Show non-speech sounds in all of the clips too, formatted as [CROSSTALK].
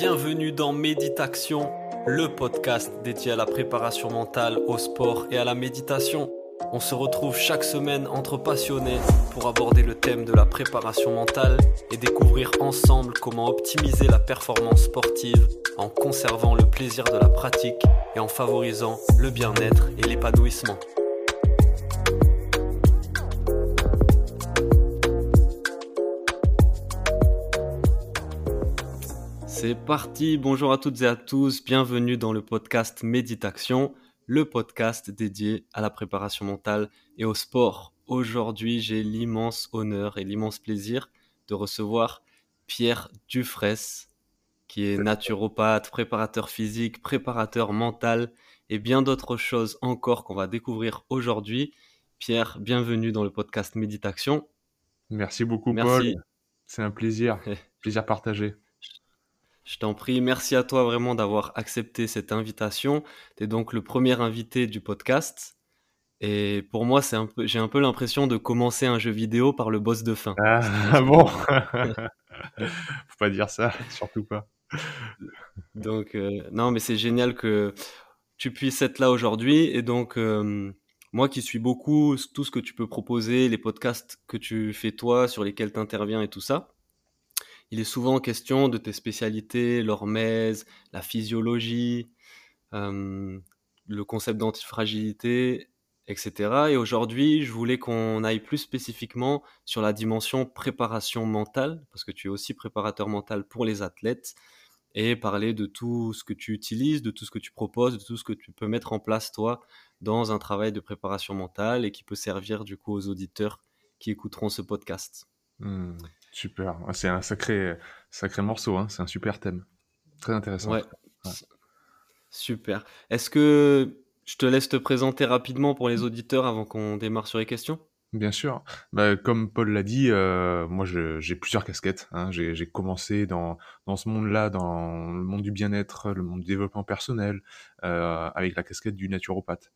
Bienvenue dans Méditation, le podcast dédié à la préparation mentale, au sport et à la méditation. On se retrouve chaque semaine entre passionnés pour aborder le thème de la préparation mentale et découvrir ensemble comment optimiser la performance sportive en conservant le plaisir de la pratique et en favorisant le bien-être et l'épanouissement. C'est parti, bonjour à toutes et à tous, bienvenue dans le podcast Méditation, le podcast dédié à la préparation mentale et au sport. Aujourd'hui, j'ai l'immense honneur et l'immense plaisir de recevoir Pierre Dufresne, qui est naturopathe, préparateur physique, préparateur mental et bien d'autres choses encore qu'on va découvrir aujourd'hui. Pierre, bienvenue dans le podcast Méditation. Merci beaucoup, Paul. C'est un plaisir, [LAUGHS] plaisir partagé. Je t'en prie, merci à toi vraiment d'avoir accepté cette invitation. Tu es donc le premier invité du podcast. Et pour moi, c'est un peu, j'ai un peu l'impression de commencer un jeu vidéo par le boss de fin. Ah [LAUGHS] bon [LAUGHS] Faut pas dire ça, [LAUGHS] surtout pas. Donc euh, non, mais c'est génial que tu puisses être là aujourd'hui. Et donc euh, moi qui suis beaucoup tout ce que tu peux proposer, les podcasts que tu fais toi, sur lesquels tu interviens et tout ça il est souvent question de tes spécialités, l'hormèse, la physiologie, euh, le concept d'antifragilité, etc. Et aujourd'hui, je voulais qu'on aille plus spécifiquement sur la dimension préparation mentale, parce que tu es aussi préparateur mental pour les athlètes, et parler de tout ce que tu utilises, de tout ce que tu proposes, de tout ce que tu peux mettre en place toi dans un travail de préparation mentale et qui peut servir du coup aux auditeurs qui écouteront ce podcast. Mmh. Super. C'est un sacré, sacré morceau. Hein. C'est un super thème. Très intéressant. Ouais. Super. Est-ce que je te laisse te présenter rapidement pour les auditeurs avant qu'on démarre sur les questions? Bien sûr. Bah, comme Paul l'a dit, euh, moi j'ai plusieurs casquettes. Hein. J'ai commencé dans, dans ce monde-là, dans le monde du bien-être, le monde du développement personnel, euh, avec la casquette du naturopathe.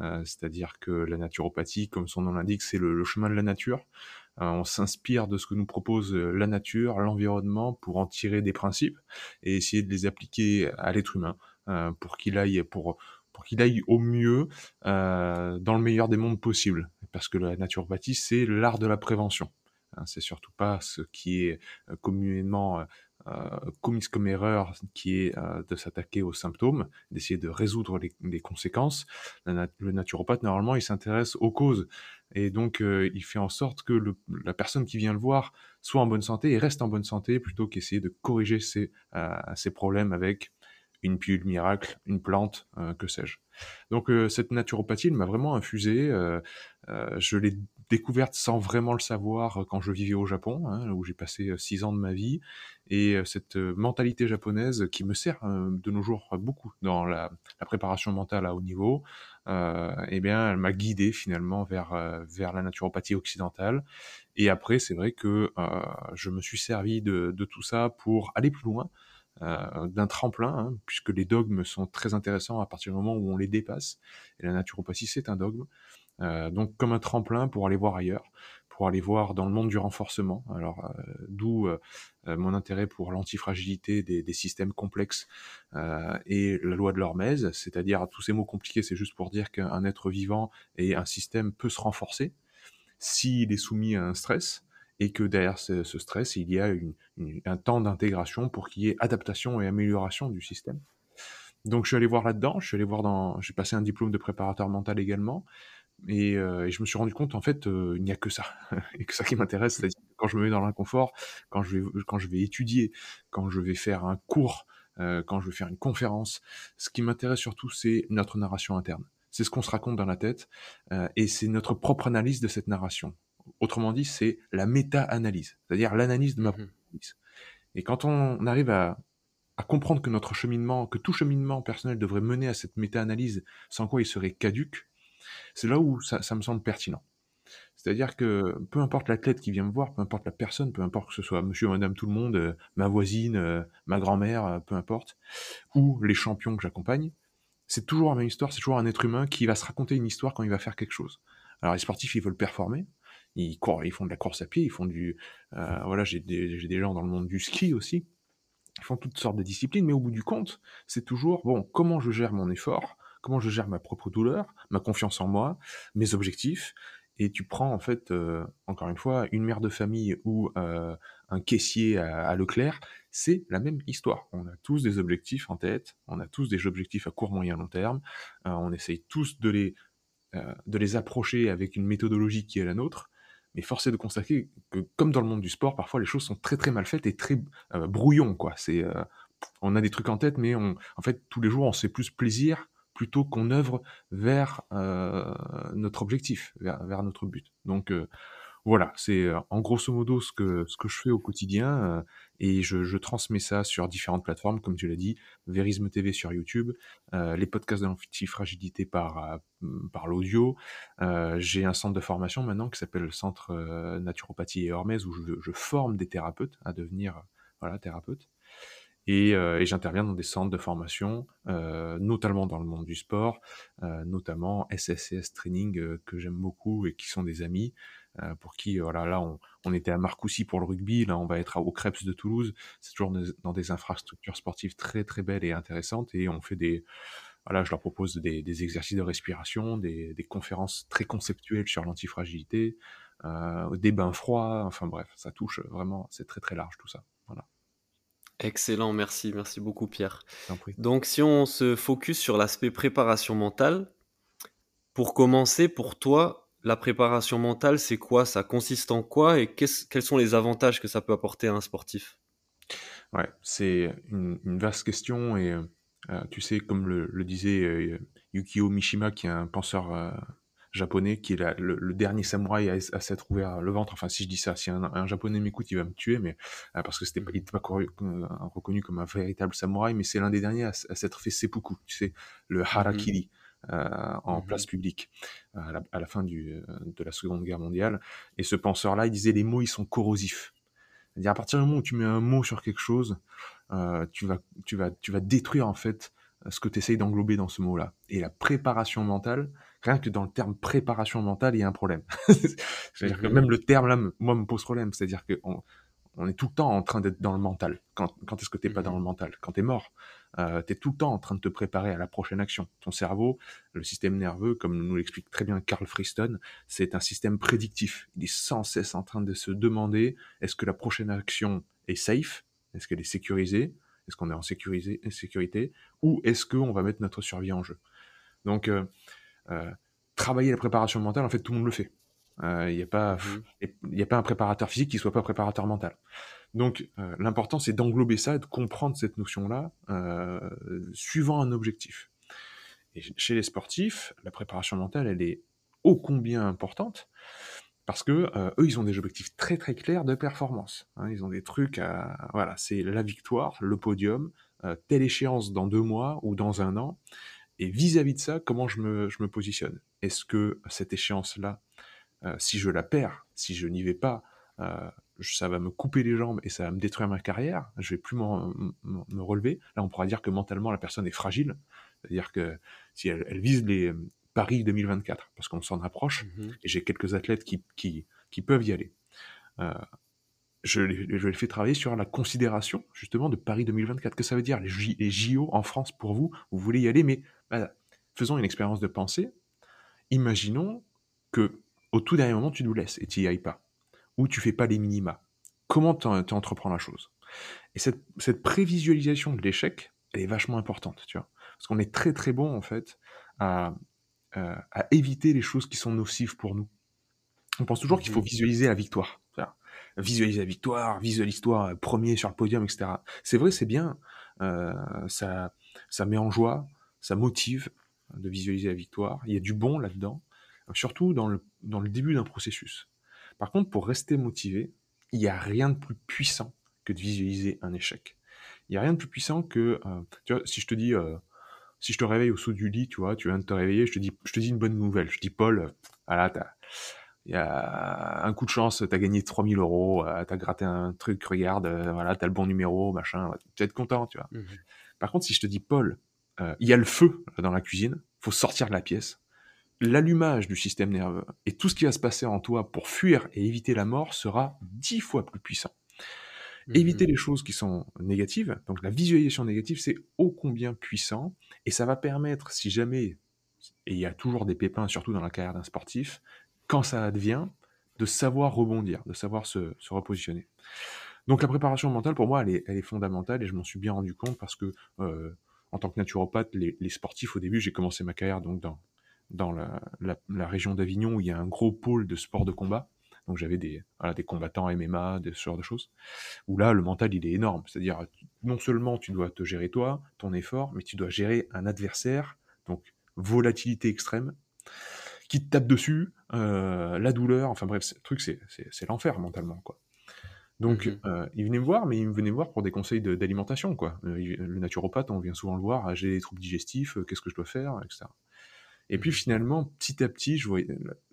Euh, c'est-à-dire que la naturopathie, comme son nom l'indique, c'est le, chemin de la nature. Euh, on s'inspire de ce que nous propose euh, la nature, l'environnement, pour en tirer des principes et essayer de les appliquer à l'être humain pour qu'il aille pour pour qu'il aille au mieux dans le meilleur des mondes possibles. Parce que la naturopathie, c'est l'art de la prévention. Hein, c'est surtout pas ce qui est communément euh, commise comme erreur qui est euh, de s'attaquer aux symptômes, d'essayer de résoudre les, conséquences. le naturopathe, normalement, il s'intéresse aux causes. Et donc, euh, il fait en sorte que la personne qui vient le voir soit en bonne santé et reste en bonne santé plutôt qu'essayer de corriger ses, ses problèmes avec une pilule miracle, une plante, que sais-je. Donc cette naturopathie, elle m'a vraiment infusé. je l'ai découverte sans vraiment le savoir quand je vivais au Japon, hein, où j'ai passé six ans de ma vie. Et cette mentalité japonaise qui me sert de nos jours beaucoup dans la, préparation mentale à haut niveau, eh bien, elle m'a guidé finalement vers, vers la naturopathie occidentale. Et après, c'est vrai que je me suis servi de, de, tout ça pour aller plus loin, euh, d'un tremplin, hein, puisque les dogmes sont très intéressants à partir du moment où on les dépasse. Et la naturopathie, c'est un dogme. Euh, donc comme un tremplin pour aller voir ailleurs, pour aller voir dans le monde du renforcement. Alors euh, d'où mon intérêt pour l'antifragilité des, des, systèmes complexes et la loi de l'hormèse, c'est-à-dire tous ces mots compliqués, c'est juste pour dire qu'un être vivant et un système peut se renforcer s'il est soumis à un stress et que derrière ce, stress, il y a un temps d'intégration pour qu'il y ait adaptation et amélioration du système. Donc je suis allé voir là-dedans, je suis allé voir dans, j'ai passé un diplôme de préparateur mental également, et, euh, je me suis rendu compte en fait euh, il n'y a que ça, [LAUGHS] et que ça qui m'intéresse, c'est quand je me mets dans l'inconfort, quand je vais quand je vais étudier, quand je vais faire un cours, euh, quand je vais faire une conférence, ce qui m'intéresse surtout c'est notre narration interne. C'est ce qu'on se raconte dans la tête, et c'est notre propre analyse de cette narration. Autrement dit, c'est la méta-analyse, c'est-à-dire l'analyse de ma mmh Et quand on arrive à, comprendre que notre cheminement, que tout cheminement personnel devrait mener à cette méta-analyse, sans quoi il serait caduque, c'est là où ça, me semble pertinent. C'est-à-dire que peu importe l'athlète qui vient me voir, peu importe la personne, peu importe que ce soit monsieur, madame, tout le monde, euh, ma voisine, euh, ma grand-mère, euh, peu importe, ou les champions que j'accompagne, c'est toujours la même histoire, c'est toujours un être humain qui va se raconter une histoire quand il va faire quelque chose. Alors les sportifs, ils veulent performer, ils font de la course à pied, ils font du, voilà, j'ai des, des, gens dans le monde du ski aussi, ils font toutes sortes de disciplines, mais au bout du compte, c'est toujours, bon, comment je gère mon effort, comment je gère ma propre douleur, ma confiance en moi, mes objectifs, et tu prends en fait, euh, encore une fois, une mère de famille ou euh, un caissier à, Leclerc, c'est la même histoire. On a tous des objectifs en tête, on a tous des objectifs à court, moyen, long terme, euh, on essaye tous de les, de les approcher avec une méthodologie qui est la nôtre, mais force est de constater que, comme dans le monde du sport, parfois les choses sont très très mal faites et très brouillons, quoi. On a des trucs en tête, mais en fait, tous les jours, on se fait plus plaisir plutôt qu'on œuvre vers euh, notre objectif, vers, notre but. Donc euh, voilà, c'est euh, en grosso modo ce que, ce que je fais au quotidien et je, transmets ça sur différentes plateformes, comme tu l'as dit, Verisme TV sur YouTube, les podcasts de l'antifragilité par, par l'audio. J'ai un centre de formation maintenant qui s'appelle le Centre Naturopathie et Hermès où je, je, forme des thérapeutes à devenir voilà, thérapeutes. Euh, et, j'interviens dans des centres de formation, euh, notamment dans le monde du sport, euh, notamment SSCS Training que j'aime beaucoup et qui sont des amis. pour qui, voilà, là, on, était à Marcoussis pour le rugby, là, on va être au Crêpes de Toulouse. C'est toujours dans des infrastructures sportives très, très belles et intéressantes. Et on fait des, voilà, je leur propose des, exercices de respiration, des, des, conférences très conceptuelles sur l'antifragilité, des bains froids, enfin bref, ça touche vraiment, c'est très très large tout ça. Voilà. Excellent, merci, merci beaucoup Pierre. Donc si on se focus sur l'aspect préparation mentale, pour commencer, pour toi, la préparation mentale, c'est quoi? Ça consiste en quoi? Et quels sont les avantages que ça peut apporter à un sportif? Ouais, c'est une, vaste question et euh, tu sais, comme le, disait euh, Yukio Mishima, qui est un penseur euh, japonais qui est le, dernier samouraï à, s'être ouvert le ventre. Enfin, si je dis ça, si un, japonais m'écoute, il va me tuer, mais euh, parce que c'était il n'était pas euh, reconnu comme un véritable samouraï, mais c'est l'un des derniers à, s'être fait seppuku, tu sais, le harakiri. Euh, en mhm. place publique à la, fin du, de la Seconde Guerre mondiale. Et ce penseur-là, il disait les mots, ils sont corrosifs. C'est-à-dire à partir du moment où tu mets un mot sur quelque chose, tu vas, tu vas, tu vas détruire en fait ce que tu essayes d'englober dans ce mot-là. Et la préparation mentale, rien que dans le terme préparation mentale, il y a un problème. [LAUGHS] C'est-à-dire que mhm. même le terme là, moi, me pose problème. C'est-à-dire qu'on on est tout le temps en train d'être dans le mental. Quand, quand est-ce que tu n'es pas dans mhm. le mental? Quand tu es mort. Euh, tu es tout le temps en train de te préparer à la prochaine action. Ton cerveau, le système nerveux, comme nous l'explique très bien Carl Friston, c'est un système prédictif. Il est sans cesse en train de se demander est-ce que la prochaine action est safe? Est-ce qu'elle est sécurisée? Est-ce qu'on est en sécurité? Ou est-ce qu'on va mettre notre survie en jeu? Donc, euh, travailler la préparation mentale, en fait, tout le monde le fait. Il euh, n'y a, pas, mmh. a pas un préparateur physique qui soit pas préparateur mental. Donc, euh, l'important, c'est d'englober ça et de comprendre cette notion-là suivant un objectif. Et chez les sportifs, la préparation mentale, elle est ô combien importante parce que eux, ils ont des objectifs très très clairs de performance. Hein. ils ont des trucs, à, voilà, c'est la victoire, le podium, telle échéance dans deux mois ou dans un an. Et vis-à-vis de ça, comment je me, je me positionne? Est-ce que cette échéance-là, euh, si je la perds, si je n'y vais pas, euh, ça va me couper les jambes et ça va me détruire ma carrière, je vais plus me relever. Là, on pourra dire que mentalement, la personne est fragile. C'est-à-dire que si elle, vise les euh, Paris 2024, parce qu'on s'en approche, mmh et j'ai quelques athlètes qui, qui, qui, peuvent y aller. je, je les fais travailler sur la considération justement de Paris 2024. Que ça veut dire? Les, les JO en France pour vous Vous voulez y aller, mais bah, faisons une expérience de pensée. Imaginons que au tout dernier moment, tu nous laisses et tu n'y ailles pas. Ou tu fais pas les minima. Comment tu entreprends la chose? Et cette, prévisualisation de l'échec, elle est vachement importante, tu vois. Parce qu'on est très très bon, en fait, à, euh, à, éviter les choses qui sont nocives pour nous. On pense toujours qu'il faut mmh. visualiser la victoire. Visualiser la victoire, visualise-toi premier sur le podium, etc. C'est vrai, c'est bien. Euh, ça, ça met en joie, ça motive de visualiser la victoire. Il y a du bon là-dedans, surtout dans le, dans le début d'un processus. Par contre, pour rester motivé, il n'y a rien de plus puissant que de visualiser un échec. Il n'y a rien de plus puissant que, euh, tu vois, si je te dis, euh, si je te réveille au saut du lit, tu vois, tu viens de te réveiller, je te dis, je te dis une bonne nouvelle. Je dis, Paul, voilà, il y a un coup de chance, tu as gagné 3000 euros, euh, tu as gratté un truc, regarde, voilà, tu as le bon numéro, machin, tu vas être content, tu vois. Mmh Par contre, si je te dis, Paul, euh, il y a le feu dans la cuisine, faut sortir de la pièce. L'allumage du système nerveux et tout ce qui va se passer en toi pour fuir et éviter la mort sera dix fois plus puissant. Éviter les choses qui sont négatives, donc la visualisation négative, c'est ô combien puissant, et ça va permettre, si jamais, et il y a toujours des pépins, surtout dans la carrière d'un sportif, quand ça advient, de savoir rebondir, de savoir se, repositionner. Donc la préparation mentale, pour moi, elle est, elle est fondamentale, et je m'en suis bien rendu compte parce que, euh, en tant que naturopathe, les, sportifs, au début, j'ai commencé ma carrière donc dans, dans la, région d'Avignon, où il y a un gros pôle de sport de combat, donc j'avais des, combattants MMA, ce genre de choses, où là, le mental, il est énorme. C'est-à-dire, non seulement tu dois te gérer toi, ton effort, mais tu dois gérer un adversaire, donc volatilité extrême, qui te tape dessus, euh, la douleur, enfin bref, le truc, c'est l'enfer mentalement, quoi. Donc, mmh euh, il venait me voir, mais il venait me voir pour des conseils d'alimentation, quoi. Euh, le naturopathe, on vient souvent le voir, j'ai des troubles digestifs, qu'est-ce que je dois faire, etc. Et puis finalement, petit à petit, je voyais,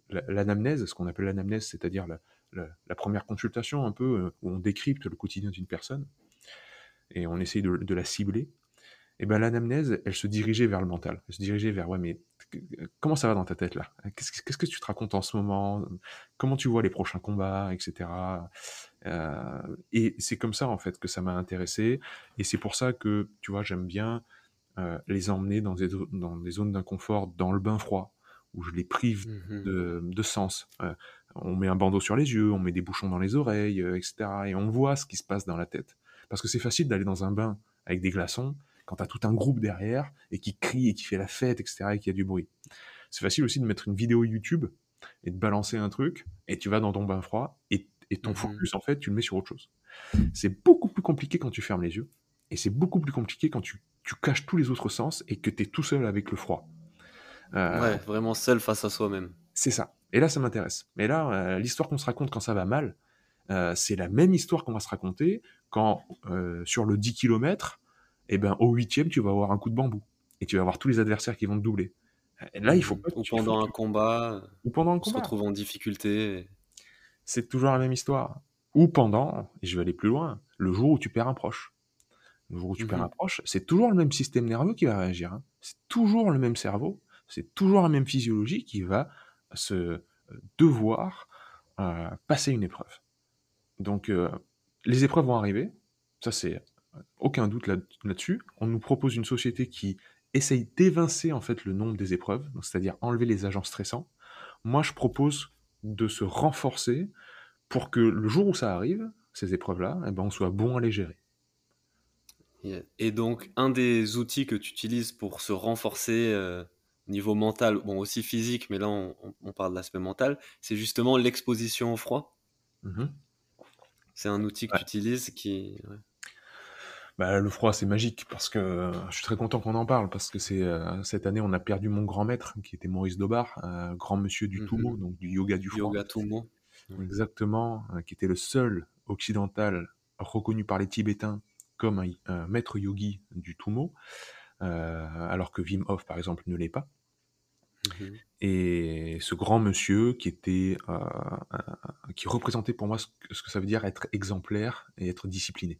l'anamnèse, ce qu'on appelle l'anamnèse, c'est-à-dire la, première consultation un peu euh, où on décrypte le quotidien d'une personne et on essaye de, la cibler, et ben l'anamnèse, elle se dirigeait vers le mental, elle se dirigeait vers ouais mais comment ça va dans ta tête là? Qu'est-ce que tu te racontes en ce moment? Comment tu vois les prochains combats, etc. Euh, et c'est comme ça en fait que ça m'a intéressé et c'est pour ça que tu vois j'aime bien euh, les emmener dans dans des zones d'inconfort, dans le bain froid, où je les prive mmh de, sens. Euh, on met un bandeau sur les yeux, on met des bouchons dans les oreilles, etc. Et on voit ce qui se passe dans la tête. Parce que c'est facile d'aller dans un bain avec des glaçons quand t'as tout un groupe derrière et qui crie et qui fait la fête, etc. et qu'il y a du bruit. C'est facile aussi de mettre une vidéo YouTube et de balancer un truc et tu vas dans ton bain froid et, ton mmh focus, en fait, tu le mets sur autre chose. C'est beaucoup plus compliqué quand tu fermes les yeux et c'est beaucoup plus compliqué quand tu, tu caches tous les autres sens et que tu es tout seul avec le froid. Euh, ouais, vraiment seul face à soi-même. C'est ça. Et là, ça m'intéresse. Mais là, euh, l'histoire qu'on se raconte quand ça va mal, euh, c'est la même histoire qu'on va se raconter quand, sur le 10 km, eh ben, au huitième, tu vas avoir un coup de bambou. Et tu vas avoir tous les adversaires qui vont te doubler. Et là, il faut Ou pendant un combat. Ou pendant un combat. se retrouve en difficulté. C'est toujours la même histoire. Ou pendant, et je vais aller plus loin, le jour où tu perds un proche. Le jour où tu perds mhm. un proche, c'est toujours le même système nerveux qui va réagir. Hein. C'est toujours le même cerveau c'est toujours la même physiologie qui va se euh, devoir euh, passer une épreuve. Donc, euh, les épreuves vont arriver, ça c'est aucun doute là-dessus. On nous propose une société qui essaye d'évincer en fait le nombre des épreuves, c'est-à-dire enlever les agents stressants. Moi, je propose de se renforcer pour que le jour où ça arrive, ces épreuves-là, eh ben, on soit bon à les gérer. Et donc, un des outils que tu utilises pour se renforcer niveau mental, bon aussi physique, mais là on, parle de l'aspect mental, c'est justement l'exposition au froid. Mmh c'est un outil que tu utilises qui. Bah, le froid, c'est magique parce que euh, je suis très content qu'on en parle parce que c'est euh, cette année on a perdu mon grand maître qui était Maurice Dobar, grand monsieur du mmh donc du yoga du froid. Yoga Tumo. Exactement, euh, qui était le seul occidental reconnu par les Tibétains comme un, maître yogi du Tumo, alors que Wim Hof par exemple ne l'est pas. Mmh Et ce grand monsieur qui était, qui représentait pour moi ce que, ça veut dire être exemplaire et être discipliné.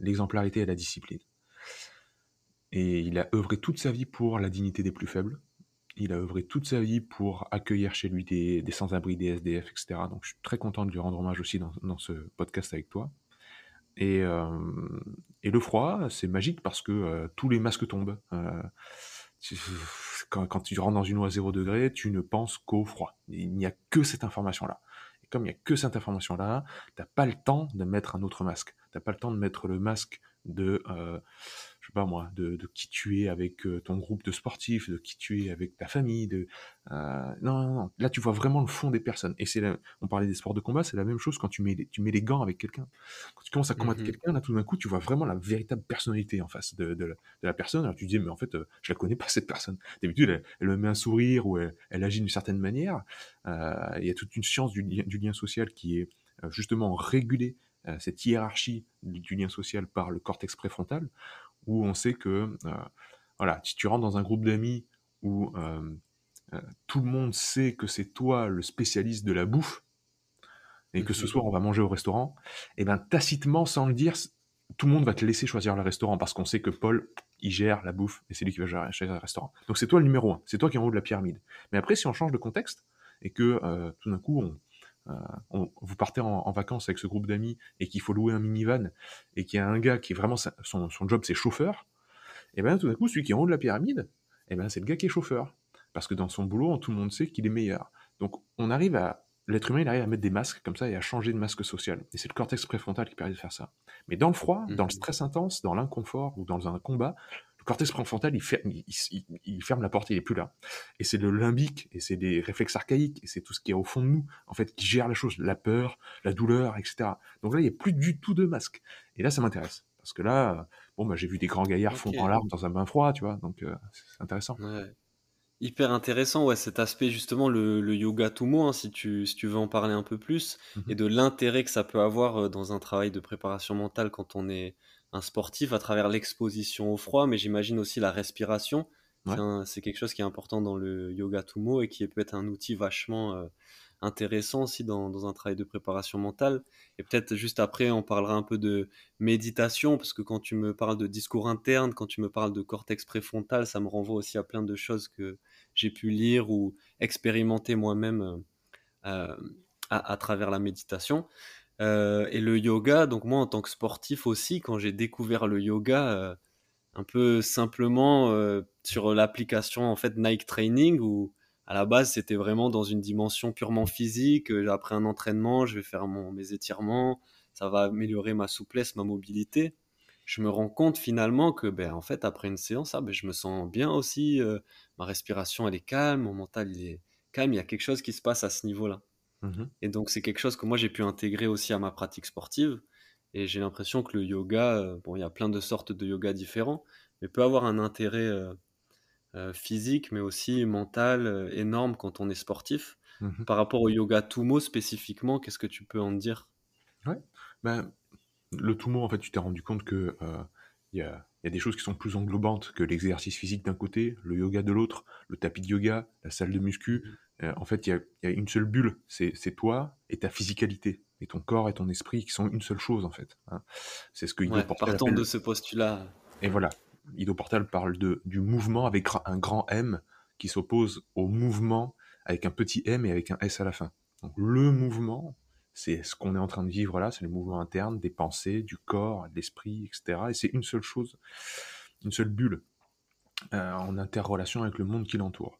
L'exemplarité et la discipline. Et il a œuvré toute sa vie pour la dignité des plus faibles. Il a œuvré toute sa vie pour accueillir chez lui des, sans-abri, des SDF, etc. Donc je suis très content de lui rendre hommage aussi dans, ce podcast avec toi. Et, euh, et le froid, c'est magique parce que euh, tous les masques tombent quand, tu rentres dans une eau à 0 degré, tu ne penses qu'au froid. Il n'y a que cette information-là. Comme il n'y a que cette information-là, tu n'as pas le temps de mettre un autre masque. Tu n'as pas le temps de mettre le masque de, euh, je sais pas moi, de, qui tu es avec euh, ton groupe de sportifs, de qui tu es avec ta famille. De, euh, non, non, non, là tu vois vraiment le fond des personnes. Et c'est, on parlait des sports de combat, c'est la même chose quand tu mets, les, tu mets les gants avec quelqu'un. Quand tu commences à combattre mmh quelqu'un, là tout d'un coup tu vois vraiment la véritable personnalité en face de, de, la personne. Alors tu te dis mais en fait je la connais pas cette personne. D'habitude elle, elle, me met un sourire ou elle, agit d'une certaine manière. Il y a toute une science du, du lien social qui est justement régulée euh, cette hiérarchie du lien social par le cortex préfrontal, où on sait que, euh, voilà, si tu rentres dans un groupe d'amis où euh, tout le monde sait que c'est toi le spécialiste de la bouffe, et que ce mhm. soir on va manger au restaurant, et eh ben tacitement, sans le dire, tout le monde va te laisser choisir le restaurant parce qu'on sait que Paul, il gère la bouffe et c'est lui qui va gérer le restaurant. Donc c'est toi le numéro un, c'est toi qui es en haut de la pyramide. Mais après, si on change de contexte et que tout d'un coup on, vous partez en, vacances avec ce groupe d'amis et qu'il faut louer un minivan et qu'il y a un gars qui est vraiment son, son job c'est chauffeur, et bien tout d'un coup celui qui est en haut de la pyramide, et ben c'est le gars qui est chauffeur parce que dans son boulot tout le monde sait qu'il est meilleur. Donc on arrive à l'être humain il arrive à mettre des masques comme ça et à changer de masque social. Et c'est le cortex préfrontal qui permet de faire ça. Mais dans le froid, dans le mmh. stress intense, dans l'inconfort ou dans un combat, cortex préfrontal, il ferme, il, ferme la porte, il est plus là. Et c'est le limbique, et c'est des réflexes archaïques, et c'est tout ce qui est au fond de nous, en fait, qui gère la chose, la peur, la douleur, etc. Donc là, il n'y a plus du tout de masque. Et là, ça m'intéresse. Parce que là, bon, bah, j'ai vu des grands gaillards fondre en larmes dans un bain froid, tu vois, donc euh, c'est intéressant. Hyper intéressant, ouais, cet aspect justement, le, yoga Tumo, hein, si, tu, si tu veux en parler un peu plus, mmh et de l'intérêt que ça peut avoir euh, dans un travail de préparation mentale quand on est un sportif à travers l'exposition au froid, mais j'imagine aussi la respiration. C'est quelque chose qui est important dans le yoga Tumo et qui peut être un outil vachement euh, intéressant aussi dans, un travail de préparation mentale. Et peut-être juste après, on parlera un peu de méditation, parce que quand tu me parles de discours interne, quand tu me parles de cortex préfrontal, ça me renvoie aussi à plein de choses que j'ai pu lire ou expérimenter moi-même euh, à, travers la méditation. Euh, et le yoga, donc moi en tant que sportif aussi, quand j'ai découvert le yoga, euh, un peu simplement euh, sur l'application en fait Nike Training, où à la base c'était vraiment dans une dimension purement physique. Après un entraînement, je vais faire mes étirements, ça va améliorer ma souplesse, ma mobilité. Je me rends compte finalement que ben, en fait après une séance, ah, ben, je me sens bien aussi, ma respiration elle est calme, mon mental il est calme, il y a quelque chose qui se passe à ce niveau-là. Mmh et donc, c'est quelque chose que moi, j'ai pu intégrer aussi à ma pratique sportive. Et j'ai l'impression que le yoga, euh, bon, il y a plein de sortes de yoga différents, mais peut avoir un intérêt euh, euh, physique, mais aussi mental énorme quand on est sportif. Mmh Par rapport au yoga Tumo spécifiquement, qu'est-ce que tu peux en dire? Ouais, ben, le Tumo, en fait, tu t'es rendu compte que il y a, y, a, des choses qui sont plus englobantes que l'exercice physique d'un côté, le yoga de l'autre, le tapis de yoga, la salle de muscu. Euh, en fait, il y, a, une seule bulle, c'est toi et ta physicalité, et ton corps et ton esprit qui sont une seule chose, en fait. Hein. C'est ce que Ido Portal Partons de ce postulat. Et voilà, Ido Portal parle de, du mouvement avec un grand M qui s'oppose au mouvement avec un petit M et avec un S à la fin. Donc le mouvement, c'est ce qu'on est en train de vivre là, c'est le mouvement interne des pensées, du corps, de l'esprit, etc. Et c'est une seule chose, une seule bulle euh, en interrelation avec le monde qui l'entoure.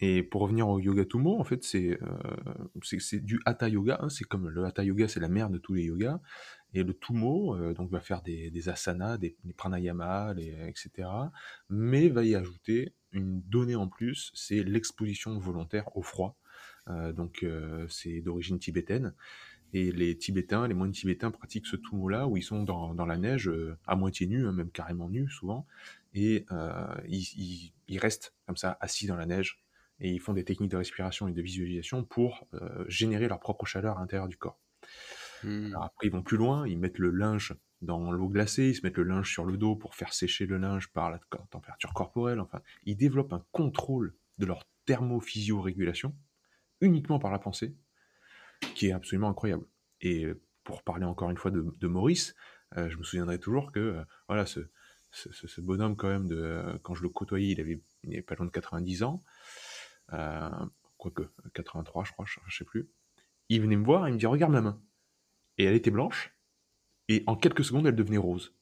Et pour revenir au yoga Tumo, en fait, c'est euh, du hatha yoga. Hein, c'est comme le hatha yoga, c'est la mère de tous les yogas. Et le Tumo, euh, donc, va faire des, des asanas, des, des pranayamas, etc. Mais va y ajouter une donnée en plus, c'est l'exposition volontaire au froid. Euh, donc, euh, c'est d'origine tibétaine. Et les Tibétains, les moines tibétains pratiquent ce Tumo-là, où ils sont dans, dans la neige, euh, à moitié nus, hein, même carrément nus souvent. Et ils, ils, ils restent comme ça, assis dans la neige, et ils font des techniques de respiration et de visualisation pour euh, générer leur propre chaleur à l'intérieur du corps. Hmm. Alors après, ils vont plus loin, ils mettent le linge dans l'eau glacée, ils se mettent le linge sur le dos pour faire sécher le linge par la température corporelle. Enfin, ils développent un contrôle de leur thermophysio-régulation uniquement par la pensée, qui est absolument incroyable. Et pour parler encore une fois de, Maurice, euh, je me souviendrai toujours que euh, voilà ce, ce, bonhomme quand même de quand je le côtoyais, il avait, il avait pas loin de 90 ans. Euh, quoique 83 je crois, je, sais plus. Il venait me voir et il me dit regarde ma main. Et elle était blanche, et en quelques secondes elle devenait rose.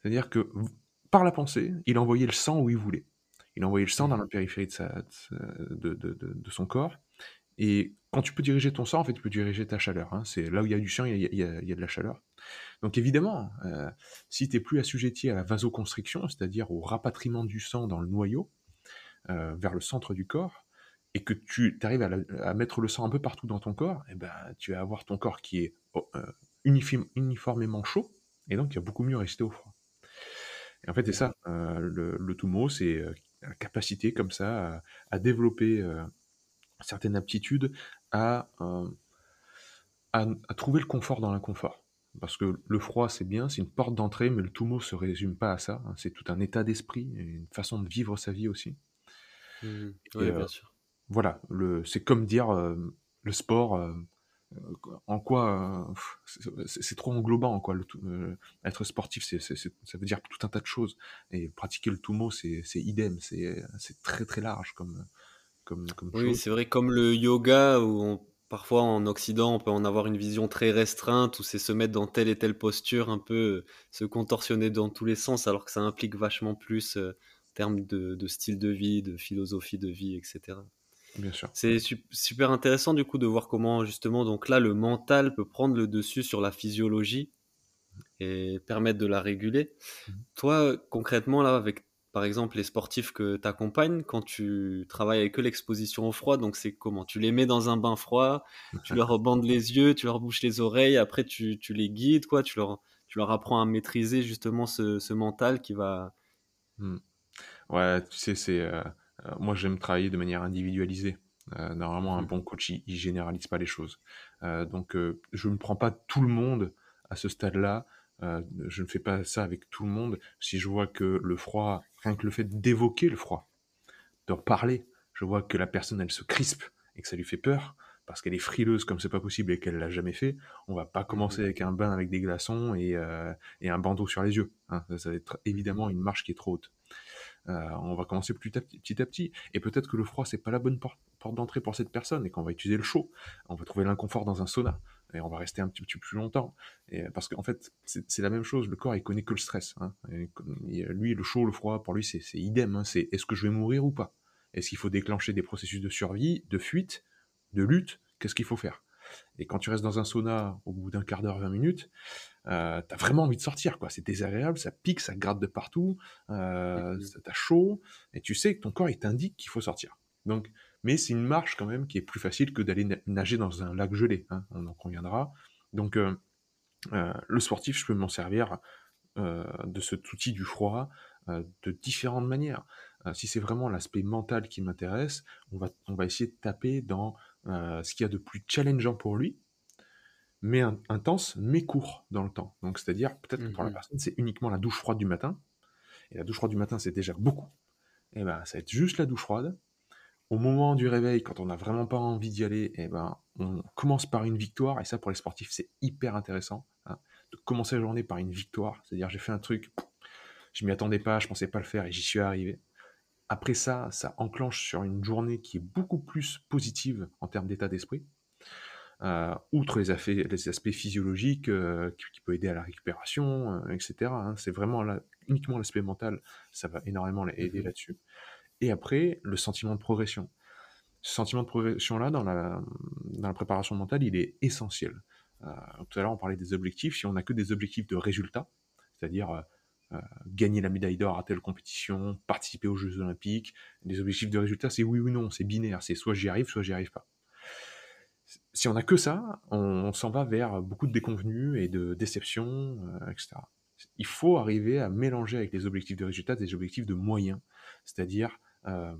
C'est-à-dire que par la pensée, il envoyait le sang où il voulait. Il envoyait le sang dans la périphérie de, son corps. Et quand tu peux diriger ton sang, en fait, tu peux diriger ta chaleur. Hein. C'est là où il y a du sang, il y a, de la chaleur. Donc évidemment, euh, si tu es plus assujetti à la vasoconstriction, c'est-à-dire au rapatriement du sang dans le noyau, euh, vers le centre du corps, et que tu arrives à, mettre le sang un peu partout dans ton corps, et eh ben, tu vas avoir ton corps qui est oh, euh, uniformément chaud, et donc il va beaucoup mieux rester au froid. Et en fait, c'est ça, euh, le, le Tumo, c'est euh, la capacité comme ça à, développer certaines aptitudes à, à, trouver le confort dans l'inconfort. Parce que le froid, c'est bien, c'est une porte d'entrée, mais le Tumo se résume pas à ça. Hein. c'est tout un état d'esprit, une façon de vivre sa vie aussi. Mmh. oui, bien sûr voilà, c'est comme dire euh, le sport. Euh, en quoi euh, c'est trop englobant quoi être sportif c'est ça veut dire tout un tas de choses et pratiquer le tumo c'est idem c'est très très large comme comme, oui c'est vrai comme le yoga où on parfois en Occident, on peut en avoir une vision très restreinte où c'est se mettre dans telle et telle posture, un peu se contorsionner dans tous les sens, alors que ça implique vachement plus en termes de, de, style de vie, de philosophie de vie, etc. Bien sûr. C'est super intéressant du coup de voir comment justement donc là le mental peut prendre le dessus sur la physiologie et permettre de la réguler. Mmh. Toi concrètement là avec par exemple les sportifs que tu accompagnes quand tu travailles avec eux l'exposition au froid donc c'est comment? Tu les mets dans un bain froid, tu leur [LAUGHS] bandes les yeux, tu leur bouches les oreilles, après tu, tu les guides quoi, tu leur tu leur apprends à maîtriser justement ce, ce mental qui va mmh. Ouais, tu sais c'est euh, euh, moi, j'aime travailler de manière individualisée. Euh, normalement, un mmh. bon coach, il, ne généralise pas les choses. Euh, donc, je ne prends pas tout le monde à ce stade-là. je ne fais pas ça avec tout le monde. Si je vois que le froid, rien que le fait d'évoquer le froid, de parler, je vois que la personne, elle se crispe et que ça lui fait peur, parce qu'elle est frileuse comme c'est pas possible et qu'elle l'a jamais fait, on va pas commencer mmh. avec un bain avec des glaçons et, un bandeau sur les yeux. Hein. Ça, va être évidemment une marche qui est trop haute. Euh, on va commencer petit à petit, à petit. Et peut-être que le froid, c'est pas la bonne porte, d'entrée pour cette personne et qu'on va utiliser le chaud. On va trouver l'inconfort dans un sauna et on va rester un petit peu plus longtemps. Et parce qu'en fait, c'est la même chose. Le corps, il connaît que le stress. Hein. lui, le chaud, le froid, pour lui, c'est idem. Hein. C'est est-ce que je vais mourir ou pas? Est-ce qu'il faut déclencher des processus de survie, de fuite, de lutte? Qu'est-ce qu'il faut faire? Et quand tu restes dans un sauna au bout d'un quart d'heure, 20 minutes, euh, t'as vraiment envie de sortir, quoi. C'est désagréable, ça pique, ça gratte de partout, euh, mmh t'as chaud, et tu sais que ton corps, il t'indique qu'il faut sortir. Donc, mais c'est une marche quand même qui est plus facile que d'aller nager dans un lac gelé, hein, on en conviendra. Donc, euh, euh, le sportif, je peux m'en servir de cet outil du froid de différentes manières. si c'est vraiment l'aspect mental qui m'intéresse, on va, on va essayer de taper dans ce qu'il y a de plus challengeant pour lui, mais intense, mais court dans le temps. Donc, c'est-à-dire, peut-être que pour la mmh personne, c'est uniquement la douche froide du matin. Et la douche froide du matin, c'est déjà beaucoup. Et eh ben, ça va être juste la douche froide. Au moment du réveil, quand on n'a vraiment pas envie d'y aller, et eh ben, on commence par une victoire. Et ça, pour les sportifs, c'est hyper intéressant. Hein, de commencer la journée par une victoire. C'est-à-dire, j'ai fait un truc, je m'y attendais pas, je pensais pas le faire et j'y suis arrivé. Après ça, ça enclenche sur une journée qui est beaucoup plus positive en termes d'état d'esprit. Euh, outre les, les, aspects physiologiques euh, qui, qui, peut aider à la récupération, euh, etc. Hein. c'est vraiment là, uniquement l'aspect mental, ça va énormément aider mmh là-dessus. Et après, le sentiment de progression. Ce sentiment de progression-là, dans la, dans la préparation mentale, il est essentiel. tout à l'heure, on parlait des objectifs. Si on n'a que des objectifs de résultat, c'est-à-dire gagner la médaille d'or à telle compétition, participer aux Jeux Olympiques, les objectifs de résultat, c'est oui ou non, c'est binaire, c'est soit j'y arrive, soit j'y arrive pas si on n'a que ça, on, s'en va vers beaucoup de déconvenus et de déceptions, euh, etc. Il faut arriver à mélanger avec les objectifs de résultat des objectifs de moyens, c'est-à-dire euh,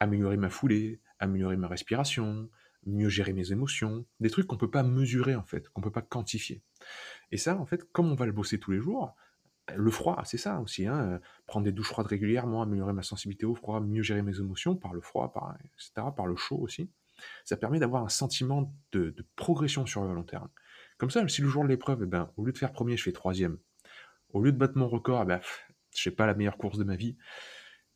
améliorer ma foulée, améliorer ma respiration, mieux gérer mes émotions, des trucs qu'on peut pas mesurer en fait, qu'on peut pas quantifier. Et ça, en fait, comme on va le bosser tous les jours, le froid, c'est ça aussi, hein, euh, prendre des douches froides régulièrement, améliorer ma sensibilité au froid, mieux gérer mes émotions par le froid, par, etc., par le chaud aussi ça permet d'avoir un sentiment de, progression sur le long terme. Comme ça, si le jour de l'épreuve, eh ben, au lieu de faire premier, je fais troisième. Au lieu de battre mon record, eh ben, je fais pas la meilleure course de ma vie.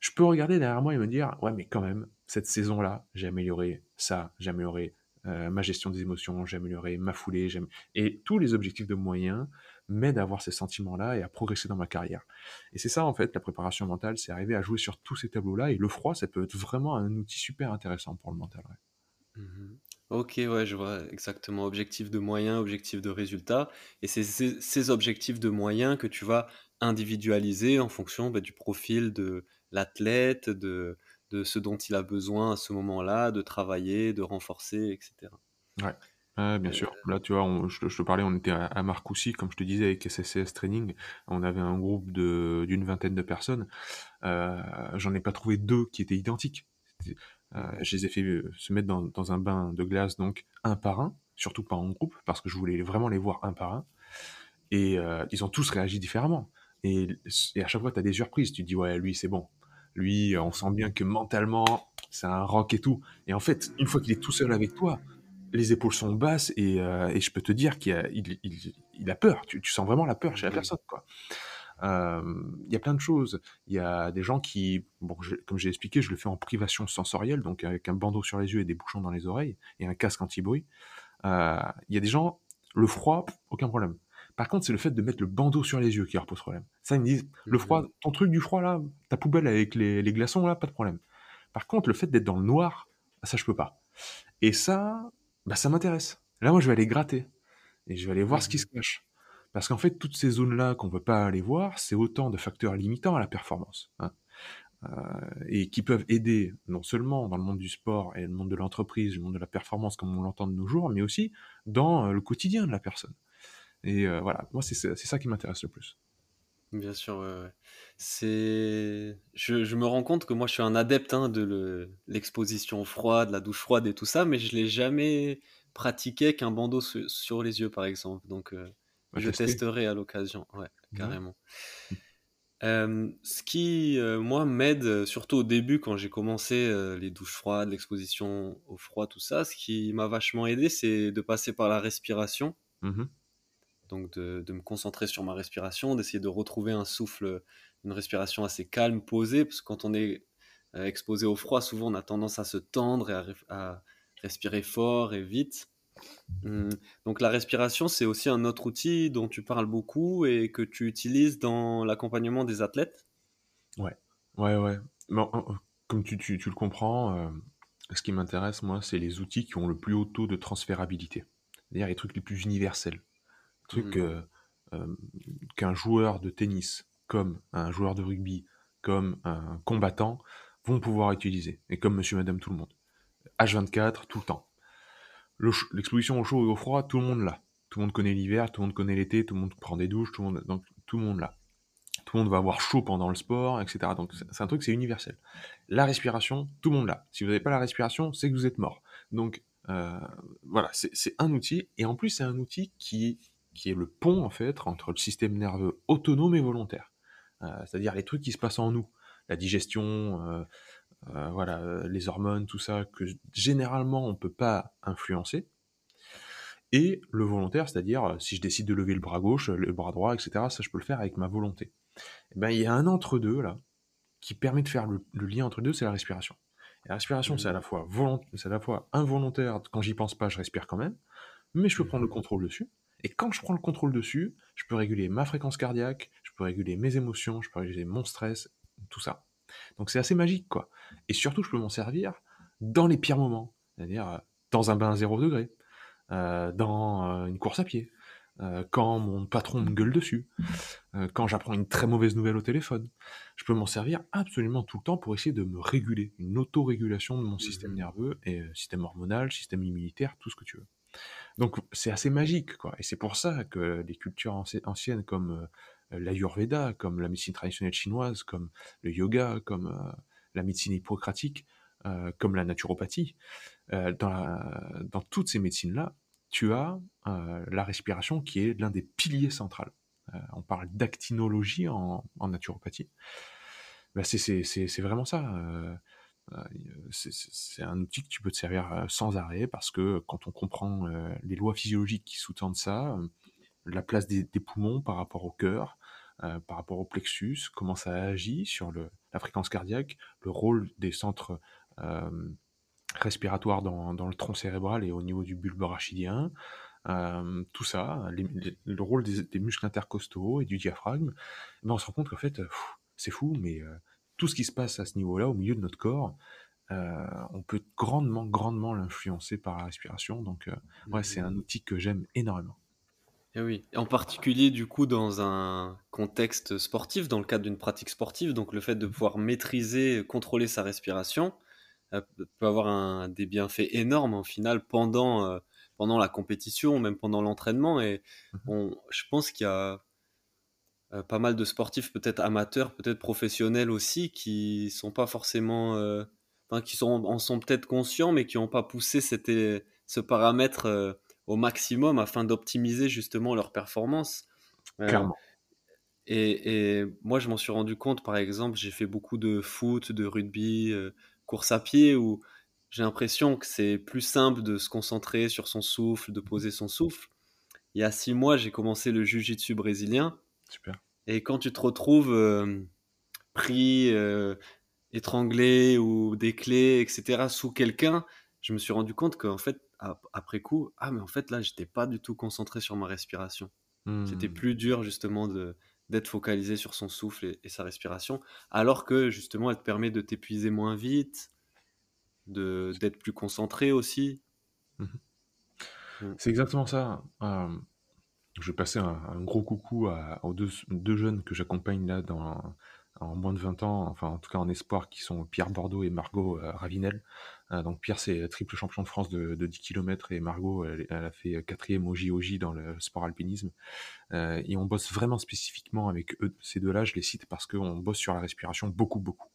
Je peux regarder derrière moi et me dire, ouais, mais quand même, cette saison-là, j'ai amélioré ça, j'ai amélioré euh, ma gestion des émotions, j'ai amélioré ma foulée, et tous les objectifs de moyens m'aident à avoir ces sentiments-là et à progresser dans ma carrière. Et c'est ça, en fait, la préparation mentale, c'est arriver à jouer sur tous ces tableaux-là, et le froid, ça peut être vraiment un outil super intéressant pour le mental. Mmh ok, ouais, je vois exactement. Objectif de moyens, objectif de résultats. Et c'est ces, objectifs de moyens que tu vas individualiser en fonction bah, du profil de l'athlète, de, de ce dont il a besoin à ce moment-là, de travailler, de renforcer, etc. Ouais. Bien sûr. Là, tu vois, je, te parlais, on était à, Marcoussis, comme je te disais, avec SSCS Training. On avait un groupe d'une vingtaine de personnes. Euh, j'en ai pas trouvé deux qui étaient identiques. Euh, je les ai fait euh, se mettre dans, un bain de glace, donc un par un, surtout pas en groupe, parce que je voulais vraiment les voir un par un. Et euh, ils ont tous réagi différemment. Et, à chaque fois, tu as des surprises. Tu te dis, ouais, lui, c'est bon. Lui, on sent bien que mentalement, c'est un rock et tout. Et en fait, une fois qu'il est tout seul avec toi, les épaules sont basses et, je peux te dire qu'il a, il, a peur. Tu, sens vraiment la peur chez la personne, quoi. Il y a plein de choses. Il y a des gens qui, bon, comme j'ai expliqué, je le fais en privation sensorielle, donc avec un bandeau sur les yeux et des bouchons dans les oreilles et un casque anti-bruit. Il y a des gens, le froid, aucun problème. Par contre, c'est le fait de mettre le bandeau sur les yeux qui leur pose problème. Ça, ils me disent, le froid, ton truc du froid là, ta poubelle avec les, glaçons là, pas de problème. Par contre, le fait d'être dans le noir, ça, je peux pas. Et ça, bah, ça m'intéresse. Là, moi, je vais aller gratter. Et je vais aller voir ce qui se cache. Parce qu'en fait, toutes ces zones-là qu'on ne peut pas aller voir, c'est autant de facteurs limitants à la performance. Hein. Euh, et qui peuvent aider non seulement dans le monde du sport et le monde de l'entreprise, le monde de la performance comme on l'entend de nos jours, mais aussi dans euh, le quotidien de la personne. Et euh, voilà, moi, c'est ça qui m'intéresse le plus. Bien sûr, c'est. Je, me rends compte que moi, je suis un adepte hein, de l'exposition au froid, de la douche froide et tout ça, mais je l'ai jamais pratiqué qu'un bandeau sur les yeux, par exemple. Donc, je testerai à l'occasion. Ouais, carrément. ce qui, moi, m'aide, surtout au début, quand j'ai commencé les douches froides, l'exposition au froid, tout ça, ce qui m'a vachement aidé, c'est de passer par la respiration. Donc de, me concentrer sur ma respiration, d'essayer de retrouver un souffle, une respiration assez calme, posée, parce que quand on est euh, exposé au froid, souvent on a tendance à se tendre et à, respirer fort et vite. Hum, donc la respiration, c'est aussi un autre outil dont tu parles beaucoup et que tu utilises dans l'accompagnement des athlètes? Ouais, ouais, ouais. comme tu, tu, le comprends, euh, ce qui m'intéresse, moi, c'est les outils qui ont le plus haut taux de transférabilité. C'est-à-dire les trucs les plus universels truc mmh. euh, qu'un joueur de tennis, comme un joueur de rugby, comme un combattant, vont pouvoir utiliser. Et comme monsieur, madame, tout le monde. H24, tout le temps. L'exposition au chaud et au froid, tout le monde l'a. Tout le monde connaît l'hiver, tout le monde connaît l'été, tout le monde prend des douches, tout le monde, donc, tout le monde l'a. Tout le monde va avoir chaud pendant le sport, etc. Donc c'est un truc, c'est universel. La respiration, tout le monde l'a. Si vous n'avez pas la respiration, c'est que vous êtes mort. Donc euh, voilà, c'est un outil, et en plus c'est un outil qui qui est le pont en fait entre le système nerveux autonome et volontaire. Euh, c'est-à-dire les trucs qui se passent en nous, la digestion, euh, euh, voilà, les hormones, tout ça que généralement on peut pas influencer. Et le volontaire, c'est-à-dire si je décide de lever le bras gauche, le bras droit, etc., ça je peux le faire avec ma volonté. Et eh ben il y a un entre deux là qui permet de faire le, lien entre deux, c'est la respiration. la respiration, c'est à la fois c'est à la fois involontaire. Quand j'y pense pas, je respire quand même, mais je peux prendre le mmh contrôle dessus. Et quand je prends le contrôle dessus, je peux réguler ma fréquence cardiaque, je peux réguler mes émotions, je peux réguler mon stress, tout ça. Donc c'est assez magique, quoi. Et surtout, je peux m'en servir dans les pires moments, c'est-à-dire euh, dans un bain à 0 degré, euh, dans euh, une course à pied, quand mon patron me gueule dessus, quand j'apprends une très mauvaise nouvelle au téléphone. Je peux m'en servir absolument tout le temps pour essayer de me réguler, une autorégulation de mon système mmh. nerveux et système hormonal, système immunitaire, tout ce que tu veux. Donc c'est assez magique, quoi. Et c'est pour ça que les cultures anciennes comme euh, l'Ayurveda, comme la médecine traditionnelle chinoise, comme le yoga, comme euh, la médecine hippocratique, euh, comme la naturopathie, dans, toutes ces médecines-là, tu as la respiration qui est l'un des piliers centraux. on parle d'actinologie en, naturopathie. Ben, c'est vraiment ça. Euh, c'est un outil que tu peux te servir euh, sans arrêt parce que quand on comprend euh, les lois physiologiques qui sous-tendent ça, la place des, poumons par rapport au cœur, par rapport au plexus, comment ça agit sur la fréquence cardiaque, le rôle des centres respiratoires dans, le tronc cérébral et au niveau du bulbe rachidien, tout ça, le rôle des, muscles intercostaux et du diaphragme, on se rend compte qu'en fait, c'est fou, mais tout ce qui se passe à ce niveau-là, au milieu de notre corps, euh, on peut grandement, grandement l'influencer par la respiration. Donc, euh, ouais, c'est un outil que j'aime énormément. Et eh oui, en particulier du coup dans un contexte sportif, dans le cadre d'une pratique sportive, donc le fait de pouvoir maîtriser, contrôler sa respiration euh, peut avoir un, des bienfaits énormes en final pendant, pendant la compétition, même pendant l'entraînement. Et mmh je pense qu'il y a euh, pas mal de sportifs, peut-être amateurs, peut-être professionnels aussi, qui sont pas forcément, euh, qui sont, en sont peut-être conscients, mais qui n'ont pas poussé ce paramètre euh, au maximum afin d'optimiser justement leur performance. Clairement. Et, et, moi, je m'en suis rendu compte, par exemple, j'ai fait beaucoup de foot, de rugby, course à pied, où j'ai l'impression que c'est plus simple de se concentrer sur son souffle, de poser son souffle. Il y a six mois, j'ai commencé le jiu-jitsu brésilien. Super. Et quand tu te retrouves euh, pris, euh, étranglé ou des clés, etc., sous quelqu'un, je me suis rendu compte qu'en fait, après coup, ah, mais en fait, là, j'étais pas du tout concentré sur ma respiration. C'était Mmh. plus dur, justement, de, d'être focalisé sur son souffle et, et sa respiration, alors que, justement, elle te permet de t'épuiser moins vite, de, d'être plus concentré aussi. Mmh Mm. C'est exactement ça. Euh, je vais passer un, un gros coucou à- aux deux, deux jeunes que j'accompagne là dans, en moins de 20 ans, enfin en tout cas en espoir, qui sont Pierre Bordeaux et Margot euh, Ravinel. Euh, donc Pierre, c'est triple champion de France de, de 10 km et Margot, elle, elle a fait quatrième au JOJ dans le sport alpinisme. Euh, et on bosse vraiment spécifiquement avec eux, ces deux-là, je les cite parce qu'on bosse sur la respiration beaucoup, beaucoup.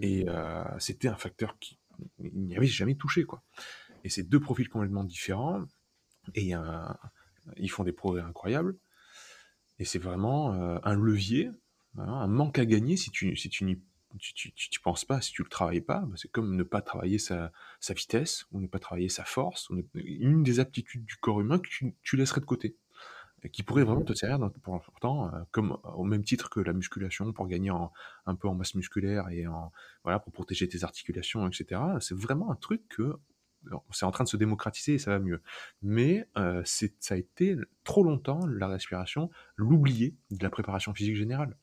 Et Mhm. euh, c'était un facteur qui n'y avait jamais touché, quoi. Et c'est deux profils complètement différents, et euh, ils font des progrès incroyables. Et c'est vraiment euh, un levier, un manque à gagner si tu si tu n'y tu, tu, tu, penses pas, si tu le travailles pas, c'est comme ne pas travailler sa, sa vitesse, ou ne pas travailler sa force, une des aptitudes du corps humain que tu, laisserais de côté, et qui pourrait vraiment te servir dans- pour pourtant, euh, comme au même titre que la musculation, pour gagner un peu en masse musculaire et en voilà pour protéger tes articulations, etc. C'est vraiment un truc que c'est en train de se démocratiser et ça va mieux. Mais euh, ça a été trop longtemps, la respiration, l'oublié de la préparation physique générale.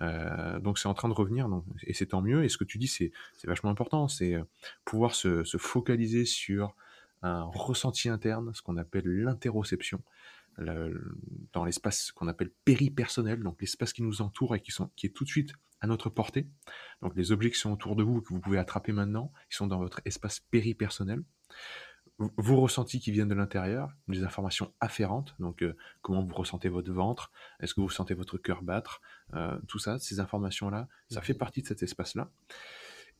Euh, donc c'est en train de revenir, et c'est tant mieux. Et ce que tu dis, c'est, vachement important, c'est euh, pouvoir se, se focaliser sur un ressenti interne, ce qu'on appelle l'interoception, dans l'espace qu'on appelle péripersonnel, donc l'espace qui nous entoure et qui, qui est tout de suite à notre portée. Donc les objets qui sont autour de vous que vous pouvez attraper maintenant, ils sont dans votre espace péripersonnel. Vos ressentis qui viennent de l'intérieur, les informations afférentes, donc euh, comment vous ressentez votre ventre, est-ce que vous sentez votre cœur battre, euh, tout ça, ces informations-là, ça fait Mhm. partie de cet espace-là.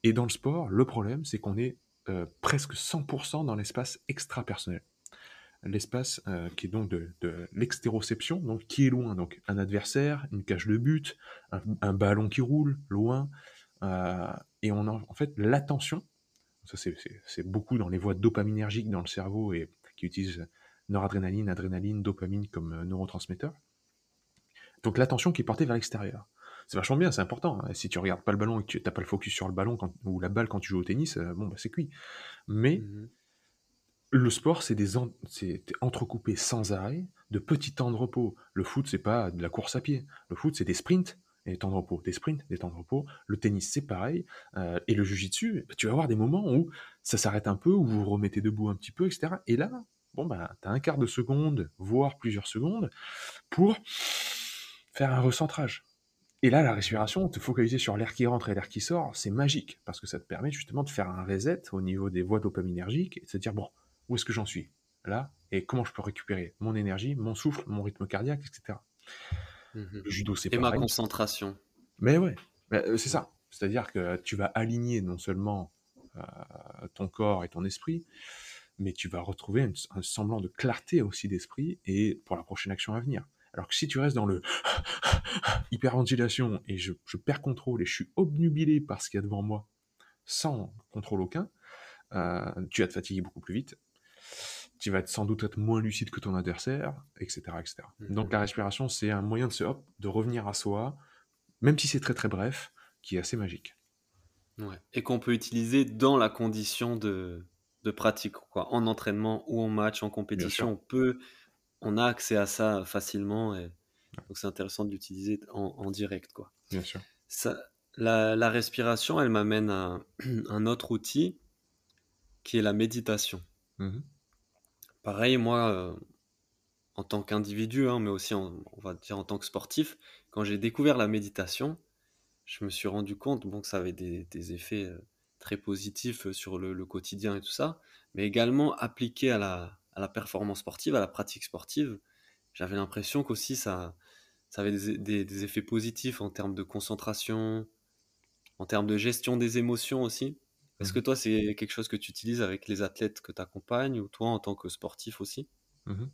Et dans le sport, le problème, c'est qu'on est euh, presque 100% dans l'espace extra-personnel l'espace euh, qui est donc de, l'extéroception, donc qui est loin, donc un adversaire, une cage de but, un, ballon qui roule loin, euh, et on en fait l'attention. Ça c'est, beaucoup dans les voies dopaminergiques dans le cerveau et qui utilisent noradrénaline, adrénaline, dopamine comme euh, neurotransmetteurs. Donc l'attention qui est portée vers l'extérieur. C'est vachement bien, c'est important. hein. Si tu regardes pas le ballon et que tu n'as pas le focus sur le ballon ou la balle quand tu joues au tennis, bon bah c'est cuit. Mais Mhm. Le sport, c'est entrecoupé sans arrêt de petits temps de repos. Le foot, c'est pas de la course à pied. Le foot, c'est des sprints et des temps de repos, des sprints, des temps de repos. Le tennis, c'est pareil. Euh, et le jujitsu, tu vas avoir des moments où ça s'arrête un peu, où vous vous remettez debout un petit peu, etc. Et là, bon bah, t'as un quart de seconde, voire plusieurs secondes, pour faire un recentrage. Et là, la respiration, te focaliser sur l'air qui rentre et l'air qui sort, c'est magique, parce que ça te permet justement de faire un reset au niveau des voies dopaminergiques et de se dire, bon, où est-ce que j'en suis? Là? Et comment je peux récupérer mon énergie, mon souffle, mon rythme cardiaque, etc. Mhm. Le judo, c'est Et ma concentration. Mais ouais, euh, c'est ça. C'est-à-dire que tu vas aligner non seulement euh, ton corps et ton esprit, mais tu vas retrouver une- un semblant de clarté aussi d'esprit et pour la prochaine action à venir. Alors que si tu restes dans le [LAUGHS] hyperventilation et je, je perds contrôle et je suis obnubilé par ce qu'il y a devant moi sans contrôle aucun, euh, tu vas te fatiguer beaucoup plus vite. Tu vas être sans doute être moins lucide que ton adversaire, etc., etc. Mhm. Donc la respiration, c'est un moyen de se hop, de revenir à soi, même si c'est très très bref, qui est assez magique. Ouais. Et qu'on peut utiliser dans la condition de, de pratique, quoi. En entraînement ou en match, en compétition, on peut, on a accès à ça facilement et donc c'est intéressant de l'utiliser en, en direct, quoi. Bien sûr. Ça, la, la respiration, elle m'amène à [CLEARS THROAT] un autre outil qui est la méditation. Mhm. Pareil, moi, euh, en tant qu'individu, hein, mais aussi en, on va dire en tant que sportif, quand j'ai découvert la méditation, je me suis rendu compte que ça avait des, effets euh, très positifs euh, sur le, quotidien et tout ça, mais également appliqué à la, performance sportive, à la pratique sportive, j'avais l'impression qu'aussi ça, ça avait des effets positifs en termes de concentration, en termes de gestion des émotions aussi. Est-ce que Mhm. toi, c'est quelque chose que tu utilises avec les athlètes que tu accompagnes ou toi en tant que sportif aussi? Mhm.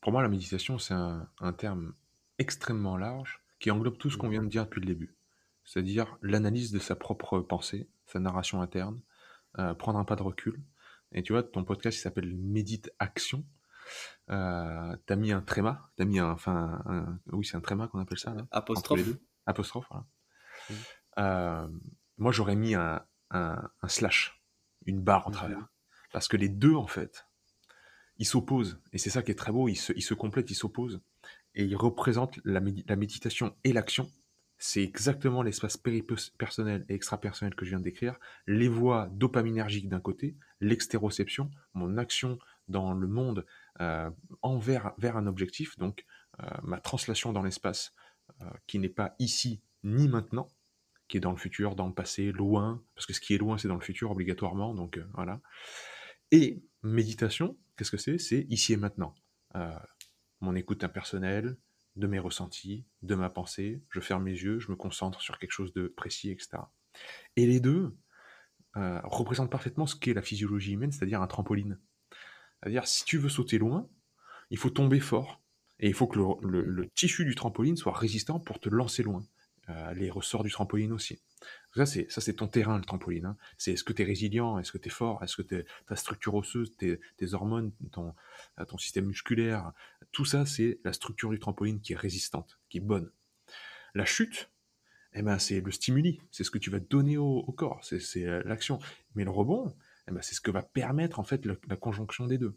Pour moi, la méditation, c'est un, un terme extrêmement large qui englobe tout ce qu'on vient de dire depuis le début. C'est-à-dire l'analyse de sa propre pensée, sa narration interne, euh, prendre un pas de recul. Et tu vois, ton podcast, il s'appelle Médite Action. euh, tu as mis un tréma, tu as mis un, enfin, un- oui, c'est un tréma qu'on appelle ça, là, Apostrophe. Apostrophe, voilà. Euh, moi, j'aurais mis un, un- un slash, une barre en Mhm. travers. Parce que les deux, en fait, ils s'opposent. Et c'est ça qui est très beau, ils se, ils se complètent, ils s'opposent. Et ils représentent la, médi- la méditation et l'action. C'est exactement l'espace péripersonnel et extra-personnel que je viens de décrire. Les voies dopaminergiques d'un côté, l'extéroception, mon action dans le monde euh, envers vers un objectif, donc euh, ma translation dans l'espace euh, qui n'est pas ici ni maintenant, qui est dans le futur, dans le passé, loin, parce que ce qui est loin, c'est dans le futur obligatoirement, donc euh, voilà. Et méditation, qu'est-ce que c'est? C'est ici et maintenant. Euh, mon écoute impersonnelle, de mes ressentis, de ma pensée, je ferme mes yeux, je me concentre sur quelque chose de précis, etc. Et les deux euh, représentent parfaitement ce qu'est la physiologie humaine, c'est-à-dire un trampoline. C'est-à-dire, si tu veux sauter loin, il faut tomber fort. Et il faut que le, tissu du trampoline soit résistant pour te lancer loin. Euh, les ressorts du trampoline aussi. Ça, c'est, ça, c'est ton terrain, le trampoline. hein. C'est est-ce que tu es résilient, est-ce que tu es fort, est-ce que t'es- ta structure osseuse, tes, tes hormones, ton, euh, ton système musculaire. Tout ça, c'est la structure du trampoline qui est résistante, qui est bonne. La chute, eh ben, c'est le stimuli, c'est ce que tu vas donner au, au corps, c'est, c'est, euh, l'action. Mais le rebond, eh ben, c'est ce que va permettre en fait la, la conjonction des deux.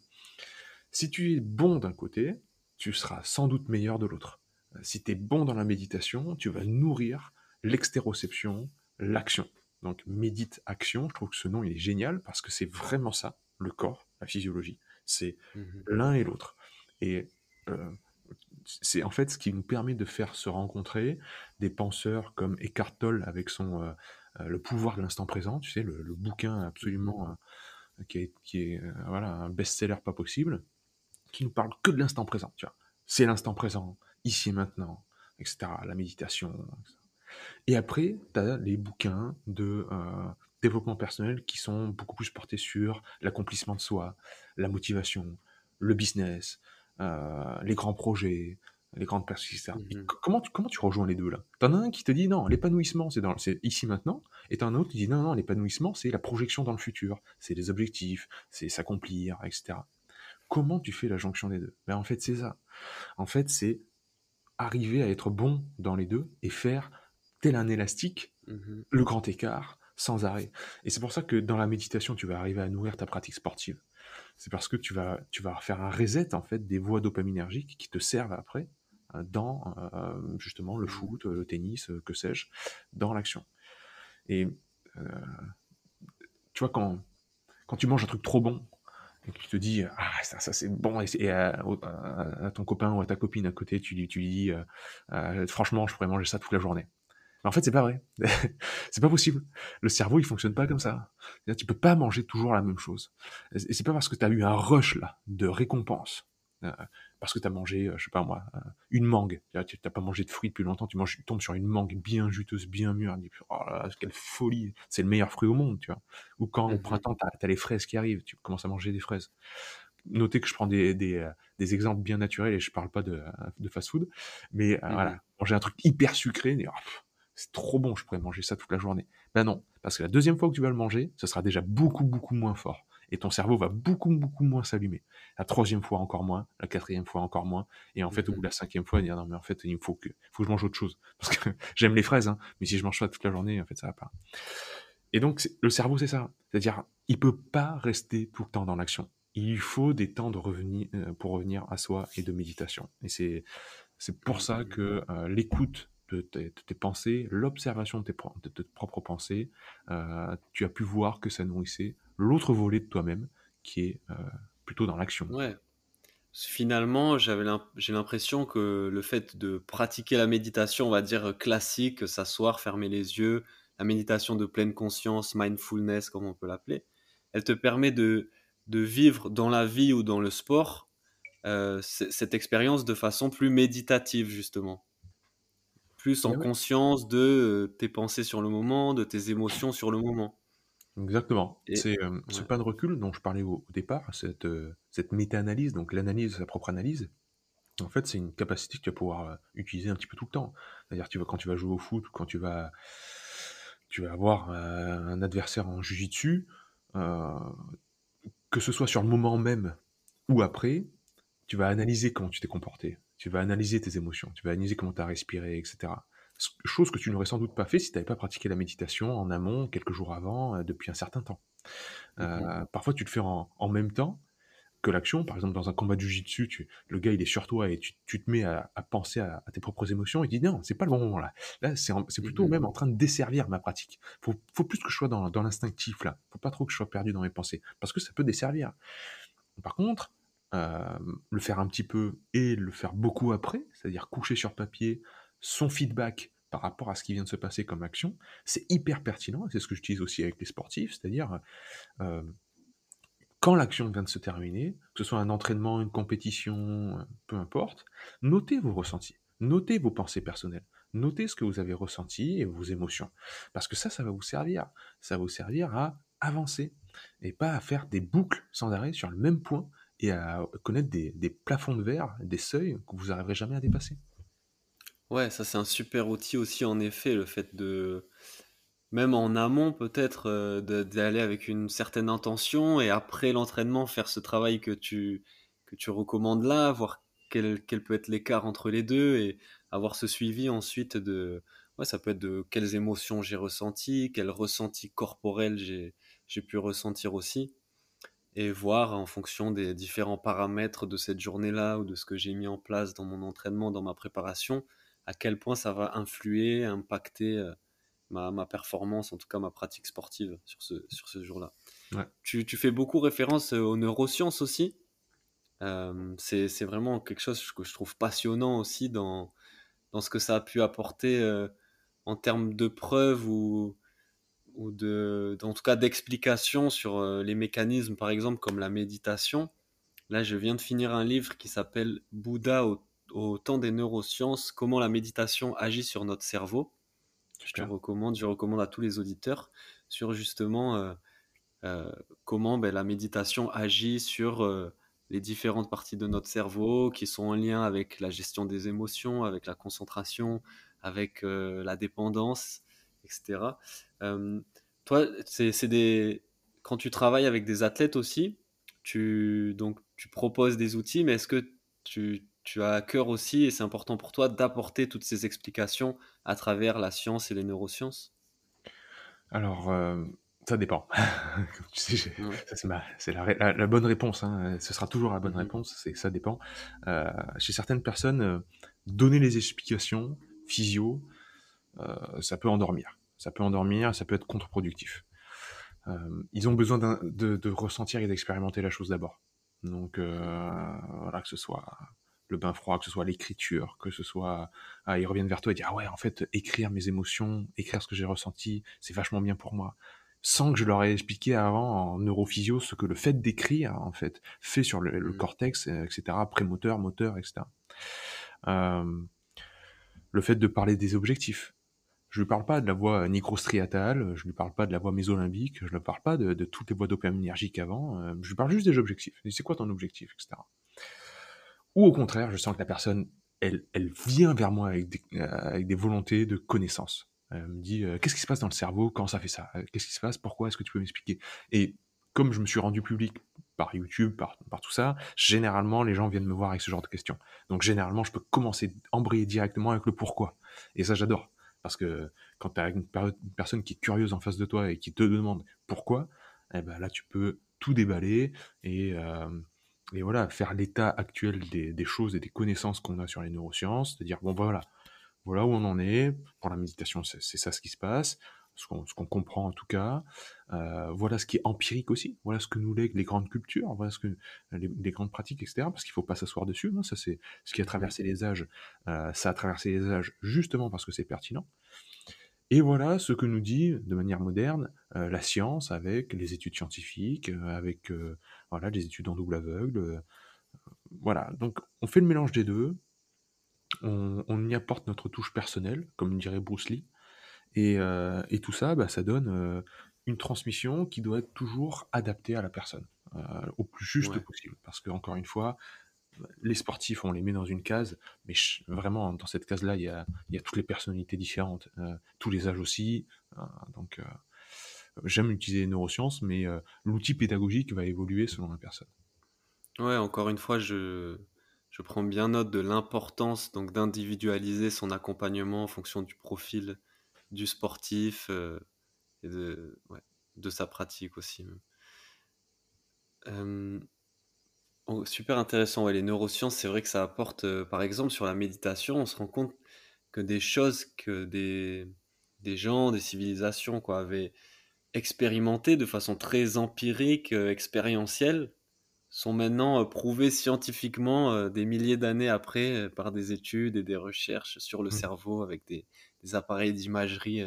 Si tu es bon d'un côté, tu seras sans doute meilleur de l'autre. Si tu es bon dans la méditation, tu vas nourrir l'extéroception, l'action. Donc médite action, je trouve que ce nom il est génial parce que c'est vraiment ça, le corps, la physiologie. C'est Mhm. l'un et l'autre. Et euh, c'est en fait ce qui nous permet de faire se rencontrer des penseurs comme Eckhart Tolle avec son euh, euh, Le pouvoir de l'instant présent, tu sais, le, le bouquin absolument euh, qui est, qui est voilà, un best-seller pas possible, qui nous parle que de l'instant présent. Tu vois, c'est l'instant présent, ici et maintenant, etc. La méditation. etc. Et après, tu as les bouquins de euh, développement personnel qui sont beaucoup plus portés sur l'accomplissement de soi, la motivation, le business, euh, les grands projets, les grandes etc. Comment, tu, comment tu rejoins les deux là? T'en as un qui te dit non, l'épanouissement c'est dans- c'est ici maintenant, et t'en as un autre qui dit non, non, l'épanouissement c'est la projection dans le futur, c'est les objectifs, c'est s'accomplir, etc. Comment tu fais la jonction des deux? Ben, En fait, c'est ça. En fait, c'est arriver à être bon dans les deux et faire tel un élastique Mhm. le grand écart sans arrêt. Et c'est pour ça que dans la méditation, tu vas arriver à nourrir ta pratique sportive. C'est parce que tu vas, tu vas faire un reset en fait des voies dopaminergiques qui te servent après euh, dans euh, justement le foot, le tennis, euh, que sais-je, dans l'action. Et euh, tu vois quand quand tu manges un truc trop bon tu te dis ah ça, c'est bon et, et à, ton copain ou à ta copine à côté tu tu lui dis euh, euh, franchement je pourrais manger ça toute la journée mais en fait, c'est pas vrai. [LAUGHS] c'est pas possible. Le cerveau, il fonctionne pas comme ça. Tu peux pas manger toujours la même chose. Et c'est pas parce que tu as eu un rush là de récompense, euh, parce que tu as mangé, euh, je sais pas moi, euh, une mangue. Tu n'as pas mangé de fruits depuis longtemps, tu, manges, tu tombes sur une mangue bien juteuse, bien mûre. Tu dis, oh là là, quelle folie. C'est le meilleur fruit au monde, tu vois. Ou quand au Mhm. printemps, tu as, les fraises qui arrivent, tu commences à manger des fraises. Notez que je prends des, des, euh, des exemples bien naturels et je parle pas de, euh, de fast-food, mais euh, voilà, manger un truc hyper sucré, oh, c'est trop bon, je pourrais manger ça toute la journée. Ben non, parce que la deuxième fois que tu vas le manger, ce sera déjà beaucoup, beaucoup moins fort. Et ton cerveau va beaucoup, beaucoup moins s'allumer. La troisième fois encore moins, la quatrième fois encore moins. Et en fait, au bout de la cinquième fois, dire non, mais en fait, il faut que, faut que je mange autre chose. [LAUGHS] Parce que j'aime les fraises, hein, mais si je mange ça toute la journée, en fait, ça va pas. Et donc, le cerveau, c'est ça. C'est-à-dire, il peut pas rester tout le temps dans l'action. Il lui faut des temps de revenir, euh, pour revenir à soi et de méditation. Et c'est, c'est pour ça que euh, l'écoute de tes, de tes pensées, l'observation de tes, de tes propres pensées, euh, tu as pu voir que ça nourrissait l'autre volet de toi-même, qui est euh, plutôt dans l'action. Ouais. Finalement, j'avais j'ai l'impression que le fait de pratiquer la méditation, on va dire classique, s'asseoir, fermer les yeux, la méditation de pleine conscience, mindfulness, comme on peut l'appeler, elle te permet de, de vivre dans la vie ou dans le sport euh, cette expérience de façon plus méditative, justement. Plus en conscience de euh, tes pensées sur le moment, de tes émotions sur le moment. Exactement. Et C'est euh, ce ouais. pas de recul dont je parlais au, au départ, cette, euh, cette méta-analyse, donc l'analyse de sa propre analyse. En fait, c'est une capacité que tu vas pouvoir euh, utiliser un petit peu tout le temps. C'est-à-dire, tu vas, quand tu vas jouer au foot, quand tu vas, tu vas avoir euh, un adversaire en jujitsu, euh, que ce soit sur le moment même ou après, tu vas analyser comment tu t'es comporté, tu vas analyser tes émotions, tu vas analyser comment tu as respiré, etc. Chose que tu n'aurais sans doute pas fait si tu n'avais pas pratiqué la méditation en amont, quelques jours avant, euh, depuis un certain temps. Euh, parfois, tu le fais en, même temps que l'action. Par exemple, dans un combat de jiu-jitsu, tu, le gars, il est sur toi et tu, te mets à, penser à, tes propres émotions. Il dit non, c'est pas le bon moment là. Là, c'est plutôt même en train de desservir ma pratique. Faut, faut plus que je sois dans, dans l'instinctif là. Faut pas trop que je sois perdu dans mes pensées parce que ça peut desservir. Par contre, euh, le faire un petit peu et le faire beaucoup après, c'est-à-dire coucher sur papier son feedback par rapport à ce qui vient de se passer comme action, c'est hyper pertinent, c'est ce que j'utilise aussi avec les sportifs, c'est-à-dire euh, quand l'action vient de se terminer, que ce soit un entraînement, une compétition, peu importe, notez vos ressentis, notez vos pensées personnelles, notez ce que vous avez ressenti et vos émotions, parce que ça, ça va vous servir, ça va vous servir à avancer, et pas à faire des boucles sans arrêt sur le même point et à connaître des, plafonds de verre, des seuils que vous n'arriverez jamais à dépasser. Ouais, ça c'est un super outil aussi en effet, le fait de, même en amont peut-être, euh, d'aller avec une certaine intention et après l'entraînement faire ce travail que tu, que tu recommandes là, voir quel, peut être l'écart entre les deux et avoir ce suivi ensuite de, ouais, ça peut être de quelles émotions j'ai ressenti, quels ressentis corporels j'ai, j'ai pu ressentir aussi et voir en fonction des différents paramètres de cette journée-là ou de ce que j'ai mis en place dans mon entraînement, dans ma préparation, à quel point ça va influer, impacter euh, ma, ma performance, en tout cas ma pratique sportive sur ce, sur ce jour-là. Tu, tu, fais beaucoup référence euh, aux neurosciences aussi. Euh, c'est vraiment quelque chose que je trouve passionnant aussi dans, dans ce que ça a pu apporter en termes de preuves ou, ou de, en tout cas d'explications sur les mécanismes, par exemple, comme la méditation. Là, je viens de finir un livre qui s'appelle Bouddha au, temps des neurosciences, comment la méditation agit sur notre cerveau. Je te recommande, je recommande à tous les auditeurs sur justement euh, euh, comment ben, la méditation agit sur les différentes parties de notre cerveau qui sont en lien avec la gestion des émotions, avec la concentration, avec la dépendance etc. Euh, toi, c'est des quand tu travailles avec des athlètes aussi, tu donc tu proposes des outils, mais est-ce que tu, tu as à cœur aussi, et c'est important pour toi, d'apporter toutes ces explications à travers la science et les neurosciences? Alors, euh, ça dépend. c'est la, la, bonne réponse. Hein. Ce sera toujours la bonne mm-hmm. réponse. C'est ça dépend. Euh, chez certaines personnes, donner les explications physio, ça peut endormir ça peut endormir, ça peut être contre-productif. Euh, ils ont besoin de, ressentir et d'expérimenter la chose d'abord. Donc euh, voilà, que ce soit le bain froid, que ce soit l'écriture, que ce soit ah, ils reviennent vers toi et disent ah ouais en fait écrire mes émotions, écrire ce que j'ai ressenti, c'est vachement bien pour moi, sans que je leur ai expliqué avant en neurophysio ce que le fait d'écrire en fait fait sur le, mmh. cortex, etc. prémoteur, moteur, etc. Euh, le fait de parler des objectifs, je lui parle pas de la voie nigrostriatale, je lui parle pas de la voie mésolimbique, je lui parle pas de, toutes les voies dopaminergiques avant, euh, je lui parle juste des objectifs. C'est quoi ton objectif, etc. Ou au contraire, je sens que la personne, elle, elle vient vers moi avec des, euh, avec des volontés de connaissance. Elle me dit, euh, qu'est-ce qui se passe dans le cerveau? Quand ça fait ça? Qu'est-ce qui se passe? Pourquoi Est-ce que tu peux m'expliquer? Et comme je me suis rendu public par YouTube, par, par, tout ça, généralement, les gens viennent me voir avec ce genre de questions. Donc, généralement, je peux commencer, embrayer directement avec le pourquoi. Et ça, j'adore. Parce que quand tu as une, personne qui est curieuse en face de toi et qui te demande pourquoi, eh ben là, tu peux tout déballer et, euh, et voilà, faire l'état actuel des, des, choses et des connaissances qu'on a sur les neurosciences, c'est-à-dire, bon, voilà, voilà où on en est. Pour la méditation, c'est ça ce qui se passe ce qu'on comprend en tout cas. Euh, voilà ce qui est empirique aussi, voilà ce que nous lèguent les grandes cultures, voilà ce que les, grandes pratiques, etc. Parce qu'il ne faut pas s'asseoir dessus. Hein, ça, c'est ce qui a traversé les âges. Euh, ça a traversé les âges justement parce que c'est pertinent. Et voilà ce que nous dit de manière moderne euh, la science avec les études scientifiques, avec voilà les études en double aveugle. voilà, donc on fait le mélange des deux. On, on y apporte notre touche personnelle, comme dirait Bruce Lee. Euh, et, tout ça, bah, ça donne euh, une transmission qui doit être toujours adaptée à la personne, euh, au plus juste possible. Parce que, encore une fois, les sportifs, on les met dans une case, mais vraiment, dans cette case-là, il y a, toutes les personnalités différentes, tous les âges aussi. donc, j'aime utiliser les neurosciences, mais l'outil pédagogique va évoluer selon la personne. Ouais, encore une fois, je, je prends bien note de l'importance donc d'individualiser son accompagnement en fonction du profil du sportif euh, et de, de sa pratique aussi. Euh, oh, super intéressant. Ouais, les neurosciences, c'est vrai que ça apporte, euh, par exemple, sur la méditation, on se rend compte que des choses que des, des gens, des civilisations quoi, avaient expérimentées de façon très empirique, expérientielle, sont maintenant prouvées scientifiquement des milliers d'années après par des études et des recherches sur le mmh. cerveau avec des, des appareils d'imagerie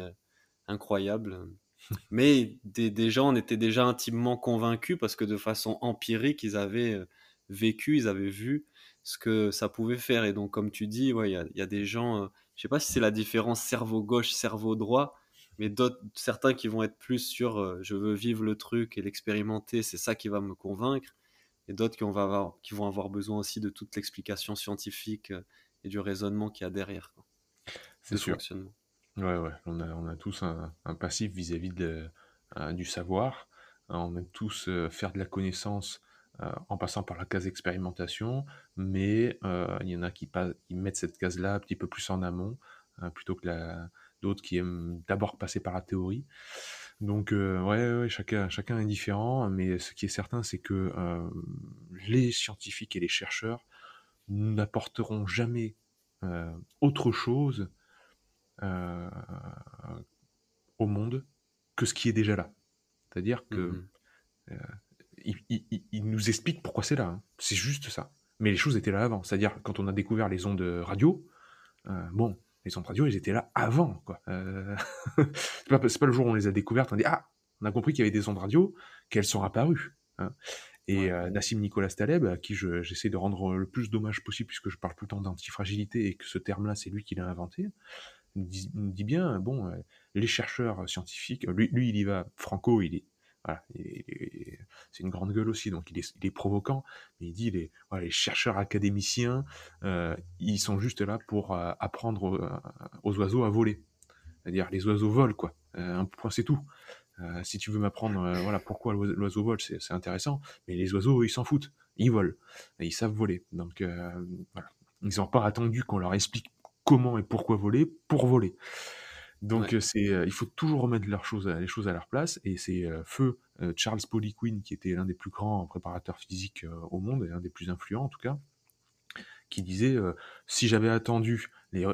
incroyables. [LAUGHS] Mais des, gens en étaient déjà intimement convaincus parce que de façon empirique, ils avaient euh, vécu, ils avaient vu ce que ça pouvait faire. Et donc, comme tu dis, il ouais, y, a, y, a, des gens, euh, je sais pas si c'est la différence cerveau gauche, cerveau droit, mais d'autres, certains qui vont être plus sur euh, je veux vivre le truc et l'expérimenter, c'est ça qui va me convaincre. Et d'autres qui, avoir, qui vont avoir besoin aussi de toute l'explication scientifique et du raisonnement qu'il y a derrière. C'est sûr. Fonctionnement. Ouais, ouais, on a, on a tous un, un passif vis-à-vis de, euh, du savoir. Euh, on aime tous euh, faire de la connaissance en passant par la case expérimentation, mais il y en a qui, qui mettent cette case-là un petit peu plus en amont, plutôt que d'autres qui aiment d'abord passer par la théorie. Donc, ouais, ouais, chacun, chacun est différent, mais ce qui est certain, c'est que les scientifiques et les chercheurs n'apporteront jamais autre chose euh, au monde que ce qui est déjà là. C'est-à-dire que mmh euh, il, nous explique pourquoi c'est là. Hein. C'est juste ça. Mais les choses étaient là avant. C'est-à-dire quand on a découvert les ondes radio, euh, bon, les ondes radio, elles étaient là avant. Quoi. [LAUGHS] c'est pas, pas, le jour où on les a découvertes, on dit ah, on a compris qu'il y avait des ondes radio, qu'elles sont apparues. Hein. Et Nassim Nicolas Taleb, à qui j'essaie de rendre le plus d'hommage possible, puisque je parle tout le temps d'antifragilité et que ce terme-là, c'est lui qui l'a inventé, nous dit, bien, bon, euh, les chercheurs scientifiques, lui, lui, il y va, Franco, il est, voilà, c'est une grande gueule aussi, donc il est, il est provoquant, mais il dit les, chercheurs académiciens, euh, ils sont juste là pour euh, apprendre aux, oiseaux à voler. C'est-à-dire les oiseaux volent, quoi. un point, c'est tout. si tu veux m'apprendre voilà, pourquoi l'oiseau vole, c'est intéressant, mais les oiseaux, ils s'en foutent. Ils volent. ils savent voler. Donc, voilà. Ils n'ont pas attendu qu'on leur explique comment et pourquoi voler pour voler. Donc c'est, il faut toujours remettre les choses à leur place et c'est feu Charles Poliquin qui était l'un des plus grands préparateurs physiques au monde et l'un des plus influents en tout cas, qui disait si j'avais attendu les,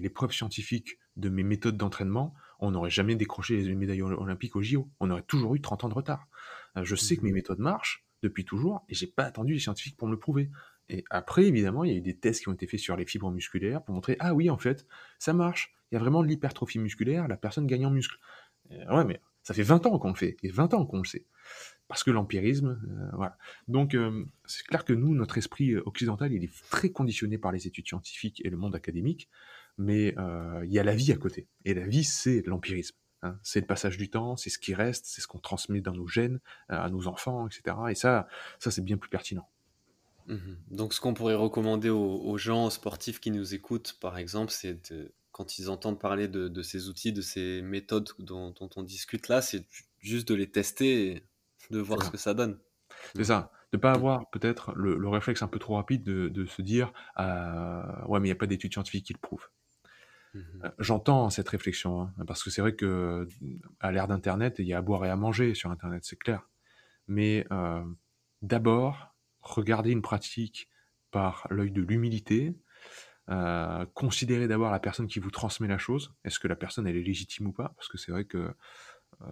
les, preuves scientifiques de mes méthodes d'entraînement, on n'aurait jamais décroché les médailles olympiques au JO. On aurait toujours eu 30 ans de retard. je sais que mes mmh méthodes marchent depuis toujours et j'ai pas attendu les scientifiques pour me le prouver. Et après, évidemment, il y a eu des tests qui ont été faits sur les fibres musculaires pour montrer, ah oui, en fait, ça marche. Il y a vraiment de l'hypertrophie musculaire, la personne gagne en muscle. ouais, mais ça fait 20 ans qu'on le fait, et 20 ans qu'on le sait. Parce que l'empirisme, euh, voilà. Donc, euh, c'est clair que nous, notre esprit occidental, il est très conditionné par les études scientifiques et le monde académique, mais euh, il y a la vie à côté. Et la vie, c'est l'empirisme. Hein. C'est le passage du temps, c'est ce qui reste, c'est ce qu'on transmet dans nos gènes, à nos enfants, etc. Et ça, ça c'est bien plus pertinent. Mhm. Donc, ce qu'on pourrait recommander aux, gens, aux sportifs qui nous écoutent, par exemple, c'est quand ils entendent parler de, ces outils, de ces méthodes dont, on discute là, c'est juste de les tester et de voir ce que ça donne. C'est ça. De ne pas avoir peut-être le, réflexe un peu trop rapide de, se dire euh, Ouais, mais il n'y a pas d'études scientifiques qui le prouvent. Mhm. Euh, j'entends cette réflexion, hein, parce que c'est vrai que à l'ère d'Internet, il y a à boire et à manger sur Internet, c'est clair. Mais euh, d'abord, regarder une pratique par l'œil de l'humilité, euh, considérer d'abord la personne qui vous transmet la chose. Est-ce que la personne elle est légitime ou pas? Parce que c'est vrai que euh,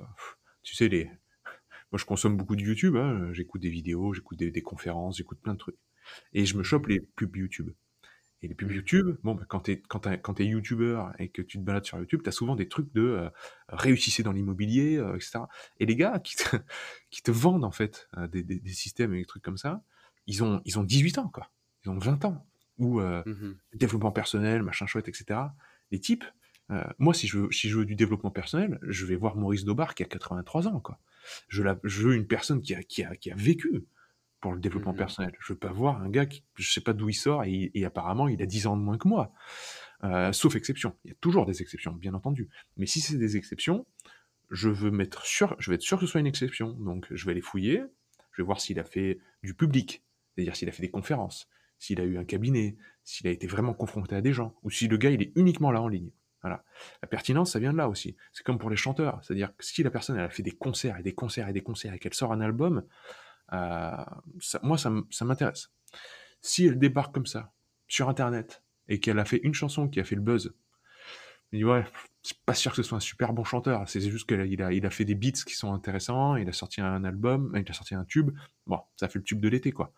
tu sais les, [LAUGHS] moi je consomme beaucoup de YouTube, hein, j'écoute des vidéos, j'écoute des, conférences, j'écoute plein de trucs, et je me chope les pubs YouTube. Et les pubs YouTube, bon, bah, quand t'es quand, quand es youtubeur et que tu te balades sur YouTube, t'as souvent des trucs de euh, réussissez dans l'immobilier, etc. Et les gars qui te, [LAUGHS] qui te vendent en fait des, des, des, systèmes et des trucs comme ça, ils ont, ils ont 18 ans, quoi. Ils ont 20 ans. Ou euh, mmh développement personnel, machin chouette, etc. Les types, euh, moi, si je, veux, si je veux du développement personnel, je vais voir Maurice Dobar qui a 83 ans, quoi. Je, la, je veux une personne qui a, qui a, qui a vécu pour le développement mmh personnel. Je veux pas voir un gars qui, je sais pas d'où il sort et, et, apparemment il a 10 ans de moins que moi. Euh, sauf exception. Il y a toujours des exceptions, bien entendu. Mais si c'est des exceptions, je veux mettre sûr, je vais être sûr que ce soit une exception. Donc, je vais aller fouiller, je vais voir s'il a fait du public, c'est-à-dire s'il a fait des conférences, s'il a eu un cabinet, s'il a été vraiment confronté à des gens, ou si le gars il est uniquement là en ligne. Voilà. La pertinence, ça vient de là aussi. C'est comme pour les chanteurs. C'est-à-dire que si la personne elle a fait des concerts et des concerts et des concerts et qu'elle sort un album, euh, moi, ça, m'intéresse. Si elle débarque comme ça, sur Internet, et qu'elle a fait une chanson qui a fait le buzz, je dis ouais, c'est pas sûr que ce soit un super bon chanteur. C'est juste qu'il a, il a fait des beats qui sont intéressants, il a sorti un album, il a sorti un tube. Bon, ça fait le tube de l'été, quoi.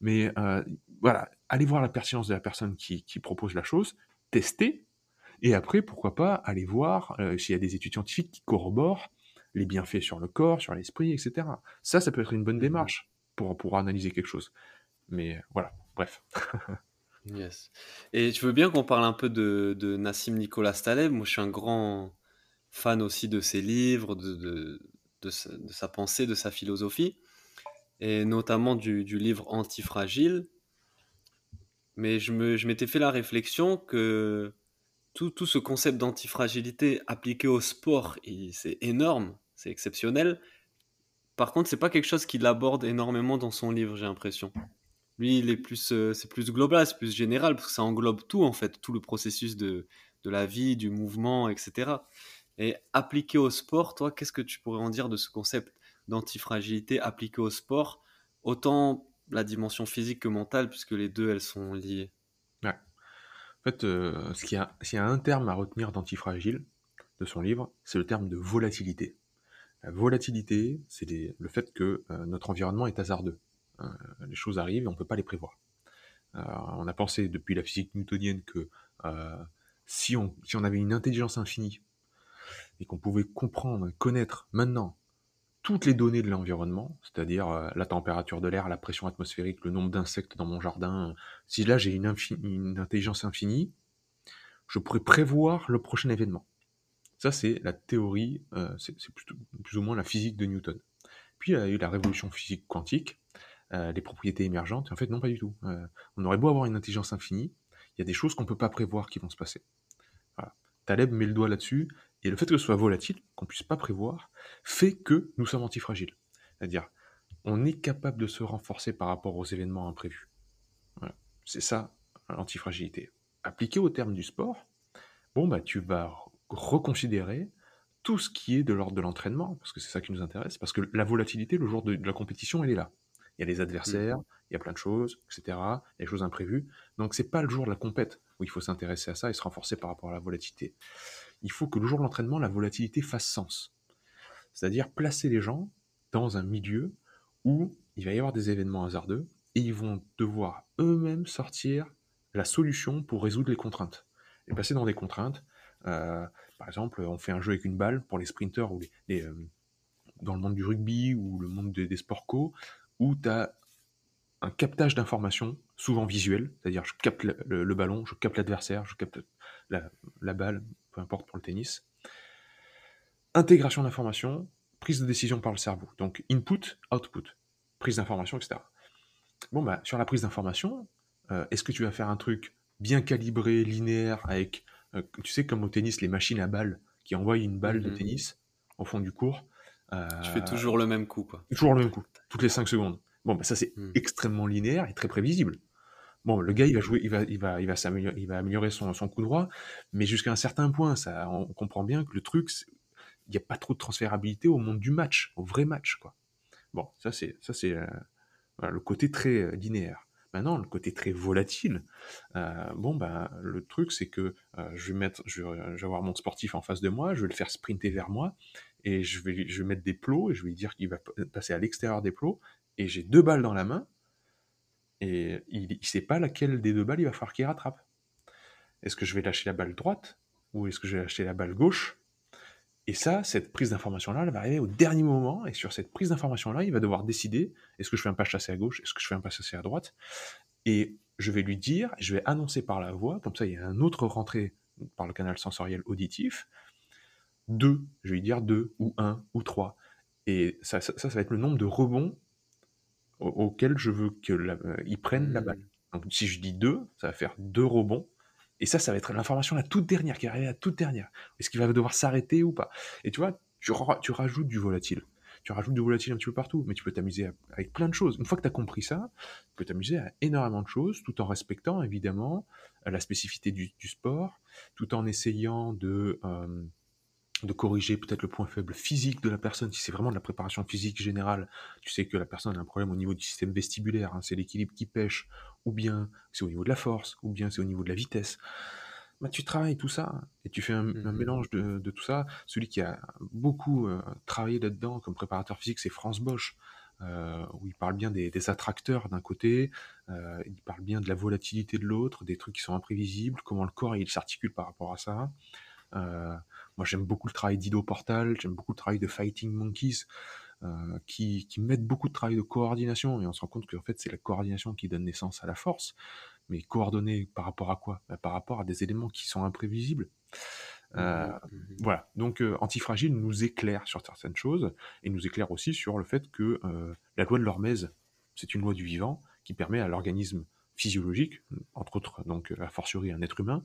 Mais euh, voilà, allez voir la pertinence de la personne qui, propose la chose, testez, et après, pourquoi pas, aller voir euh, s'il y a des études scientifiques qui corroborent les bienfaits sur le corps, sur l'esprit, etc. Ça, ça peut être une bonne mmh démarche pour, pour analyser quelque chose. Mais voilà, bref. [LAUGHS] yes. Et tu veux bien qu'on parle un peu de, de Nassim Nicolas Taleb? Moi, je suis un grand fan aussi de ses livres, de, de, de, sa, pensée, de sa philosophie, et notamment du, du livre Antifragile. Mais je m'étais je fait la réflexion que tout, tout ce concept d'antifragilité appliqué au sport, c'est énorme c'est exceptionnel. Par contre, c'est pas quelque chose qu'il aborde énormément dans son livre, j'ai l'impression. Lui, il est plus, euh, c'est plus global, c'est plus général, parce que ça englobe tout, en fait, tout le processus de, de la vie, du mouvement, etc. Et appliqué au sport, toi, qu'est-ce que tu pourrais en dire de ce concept d'antifragilité appliqué au sport? Autant la dimension physique que mentale, puisque les deux, elles sont liées. En fait, euh, s'il y, y, a un terme à retenir d'antifragile de son livre, c'est le terme de volatilité. La volatilité, c'est le fait que euh, notre environnement est hasardeux. Euh, les choses arrivent et on ne peut pas les prévoir. Euh, on a pensé depuis la physique newtonienne que si on, si on avait une intelligence infinie et qu'on pouvait comprendre, connaître maintenant toutes les données de l'environnement, c'est-à-dire la température de l'air, la pression atmosphérique, le nombre d'insectes dans mon jardin, si là j'ai une, intelligence infinie, je pourrais prévoir le prochain événement. Ça, c'est la théorie, euh, c'est plus ou moins la physique de Newton. Puis il y a eu la révolution physique quantique, euh, les propriétés émergentes, en fait, non, pas du tout. Euh, on aurait beau avoir une intelligence infinie, il y a des choses qu'on ne peut pas prévoir qui vont se passer. Taleb met le doigt là-dessus, et le fait que ce soit volatile, qu'on ne puisse pas prévoir, fait que nous sommes antifragiles. C'est-à-dire, on est capable de se renforcer par rapport aux événements imprévus. Voilà. C'est ça, l'antifragilité. Appliqué au terme du sport, bon, bah, tu vas reconsidérer tout ce qui est de l'ordre de l'entraînement, parce que c'est ça qui nous intéresse, parce que la volatilité, le jour de, la compétition, elle est là. Il y a les adversaires, mmh. il y a plein de choses, etc. Il y a des choses imprévues. Donc c'est pas le jour de la compète où il faut s'intéresser à ça et se renforcer par rapport à la volatilité. Il faut que le jour de l'entraînement, la volatilité fasse sens. C'est-à-dire placer les gens dans un milieu où il va y avoir des événements hasardeux et ils vont devoir eux-mêmes sortir la solution pour résoudre les contraintes. Et passer dans des contraintes, euh, par exemple, on fait un jeu avec une balle pour les sprinters ou euh, dans le monde du rugby ou le monde des, sports co, où tu as un captage d'informations, souvent visuel, c'est-à-dire je capte le, ballon, je capte l'adversaire, je capte la, balle, peu importe pour le tennis. Intégration d'informations, prise de décision par le cerveau. Donc input, output, prise d'information, etc. Bon, bah, sur la prise d'information, euh, est-ce que tu vas faire un truc bien calibré, linéaire, avec euh, tu sais, comme au tennis, les machines à balles qui envoient une balle de mhm. tennis au fond du cours. Euh, tu fais toujours le même coup, quoi. Toujours le même coup, toutes les 5 secondes. Bon, bah, ça, c'est mhm. extrêmement linéaire et très prévisible. Bon, le gars, il va jouer, il va, il va, il va, il va améliorer son, son coup droit, mais jusqu'à un certain point, ça, on comprend bien que le truc, il n'y a pas trop de transférabilité au monde du match, au vrai match, quoi. Bon, ça, c'est, ça, c'est euh, le côté très linéaire. Maintenant, le côté très volatile, euh, bon, ben, le truc, c'est que euh, je, vais mettre, je, vais, avoir mon sportif en face de moi, je vais le faire sprinter vers moi, et je vais, je vais mettre des plots, et je vais lui dire qu'il va passer à l'extérieur des plots, et j'ai deux balles dans la main, et il ne sait pas laquelle des deux balles il va falloir qu'il rattrape. Est-ce que je vais lâcher la balle droite, ou est-ce que je vais lâcher la balle gauche? Et ça, cette prise d'information-là, elle va arriver au dernier moment, et sur cette prise d'information-là, il va devoir décider, est-ce que je fais un pas chassé à gauche, est-ce que je fais un pas chassé à droite, et je vais lui dire, je vais annoncer par la voix, comme ça il y a un autre rentrée par le canal sensoriel auditif, deux, je vais lui dire deux, ou un, ou trois, et ça, ça, ça va être le nombre de rebonds auxquels je veux qu'ils euh, prennent la balle. Donc si je dis deux, ça va faire deux rebonds, et ça, ça va être l'information la toute dernière, qui arrive à la toute dernière. Est-ce qu'il va devoir s'arrêter ou pas? Et tu vois, tu, tu, rajoutes du volatile. tu rajoutes du volatile un petit peu partout, mais tu peux t'amuser avec plein de choses. Une fois que tu as compris ça, tu peux t'amuser à énormément de choses, tout en respectant évidemment la spécificité du, sport, tout en essayant de, euh, de corriger peut-être le point faible physique de la personne. Si c'est vraiment de la préparation physique générale, tu sais que la personne a un problème au niveau du système vestibulaire, hein, c'est l'équilibre qui pêche, ou bien c'est au niveau de la force, ou bien c'est au niveau de la vitesse. Bah, tu travailles tout ça et tu fais un, mmh mélange de, tout ça. Celui qui a beaucoup euh, travaillé là-dedans comme préparateur physique, c'est France Bosch, euh, où il parle bien des, attracteurs d'un côté, euh, il parle bien de la volatilité de l'autre, des trucs qui sont imprévisibles, comment le corps il s'articule par rapport à ça. Moi j'aime beaucoup le travail d'Ido Portal, j'aime beaucoup le travail de Fighting Monkeys. qui, qui mettent beaucoup de travail de coordination et on se rend compte qu'en fait c'est la coordination qui donne naissance à la force mais coordonné par rapport à quoi? Bah, Par rapport à des éléments qui sont imprévisibles. Mmh euh, mmh voilà, donc euh, Antifragile nous éclaire sur certaines choses, et nous éclaire aussi sur le fait que euh, la loi de l'hormèse, c'est une loi du vivant qui permet à l'organisme physiologique, entre autres, donc a fortiori un être humain,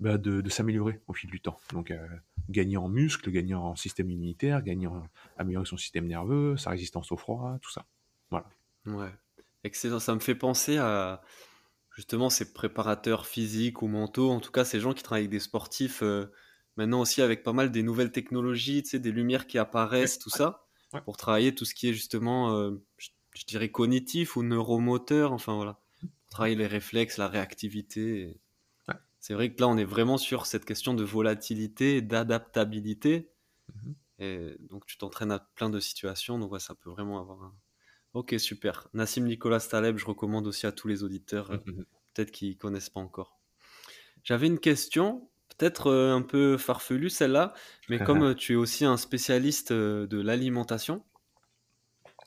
bah, de, s'améliorer au fil du temps. Donc gagner en muscles, gagner en système immunitaire, gagner en améliorer son système nerveux, sa résistance au froid, tout ça. Voilà. Ouais, excellent. Ça me fait penser à justement ces préparateurs physiques ou mentaux, en tout cas ces gens qui travaillent avec des sportifs, euh, maintenant aussi avec pas mal des nouvelles technologies, tu sais, des lumières qui apparaissent, tout ça, pour travailler tout ce qui est justement, euh, je, dirais, cognitif ou neuromoteur, enfin voilà, pour travailler les réflexes, la réactivité. C'est vrai que là, on est vraiment sur cette question de volatilité, d'adaptabilité. Mmh et donc, tu t'entraînes à plein de situations, donc ça peut vraiment avoir un, Ok, super. Nassim Nicolas Taleb, je recommande aussi à tous les auditeurs, euh, peut-être qui connaissent pas encore. J'avais une question, peut-être euh, un peu farfelue celle-là, mais [LAUGHS] comme euh, tu es aussi un spécialiste de l'alimentation.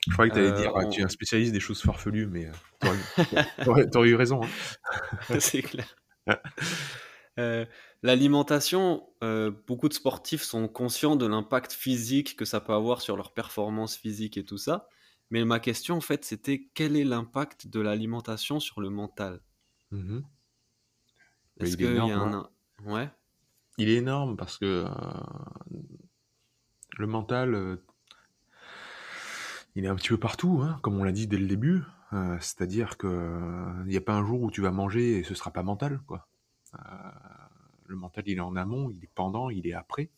Je croyais que tu allais dire, tu es un spécialiste des choses farfelues, mais tu aurais, [LAUGHS] eu raison. Hein. [LAUGHS] C'est clair. [LAUGHS] L'alimentation, beaucoup de sportifs sont conscients de l'impact physique que ça peut avoir sur leur performance physique et tout ça. Mais ma question, en fait, c'était quel est l'impact de l'alimentation sur le mental? Mmh Est-ce qu'il y a un... Hein. Ouais. Il est énorme parce que euh, le mental, euh, il est un petit peu partout, hein, comme on l'a dit dès le début. Euh, c'est-à-dire qu'il n'y a pas un jour où tu vas manger et ce sera pas mental, quoi. le mental, il est en amont, il est pendant, il est après.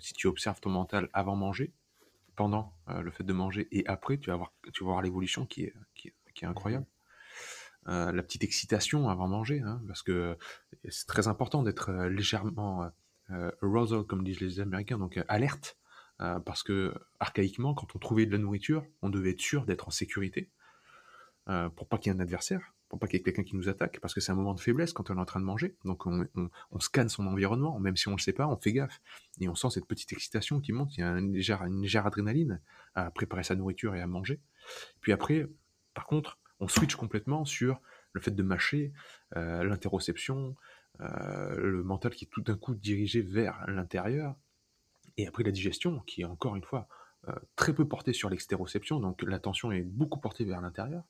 si tu observes ton mental avant manger, pendant euh, le fait de manger et après, tu vas voir, tu vas voir l'évolution qui est, qui, est incroyable. Euh, la petite excitation avant manger, hein, parce que c'est très important d'être euh, légèrement arousal, comme disent les Américains, donc alerte, parce que archaïquement, quand on trouvait de la nourriture, on devait être sûr d'être en sécurité, pour pas qu'il y ait un adversaire pour pas qu'il y ait quelqu'un qui nous attaque, parce que c'est un moment de faiblesse quand on est en train de manger. Donc on, scanne son environnement, même si on ne le sait pas, on fait gaffe. Et on sent cette petite excitation qui monte, il y a une légère, une légère adrénaline à préparer sa nourriture et à manger. Puis après, par contre, on switch complètement sur le fait de mâcher, euh, l'interoception, euh, le mental qui est tout d'un coup dirigé vers l'intérieur, et après la digestion, qui est encore une fois euh, très peu portée sur l'extéroception, donc l'attention est beaucoup portée vers l'intérieur.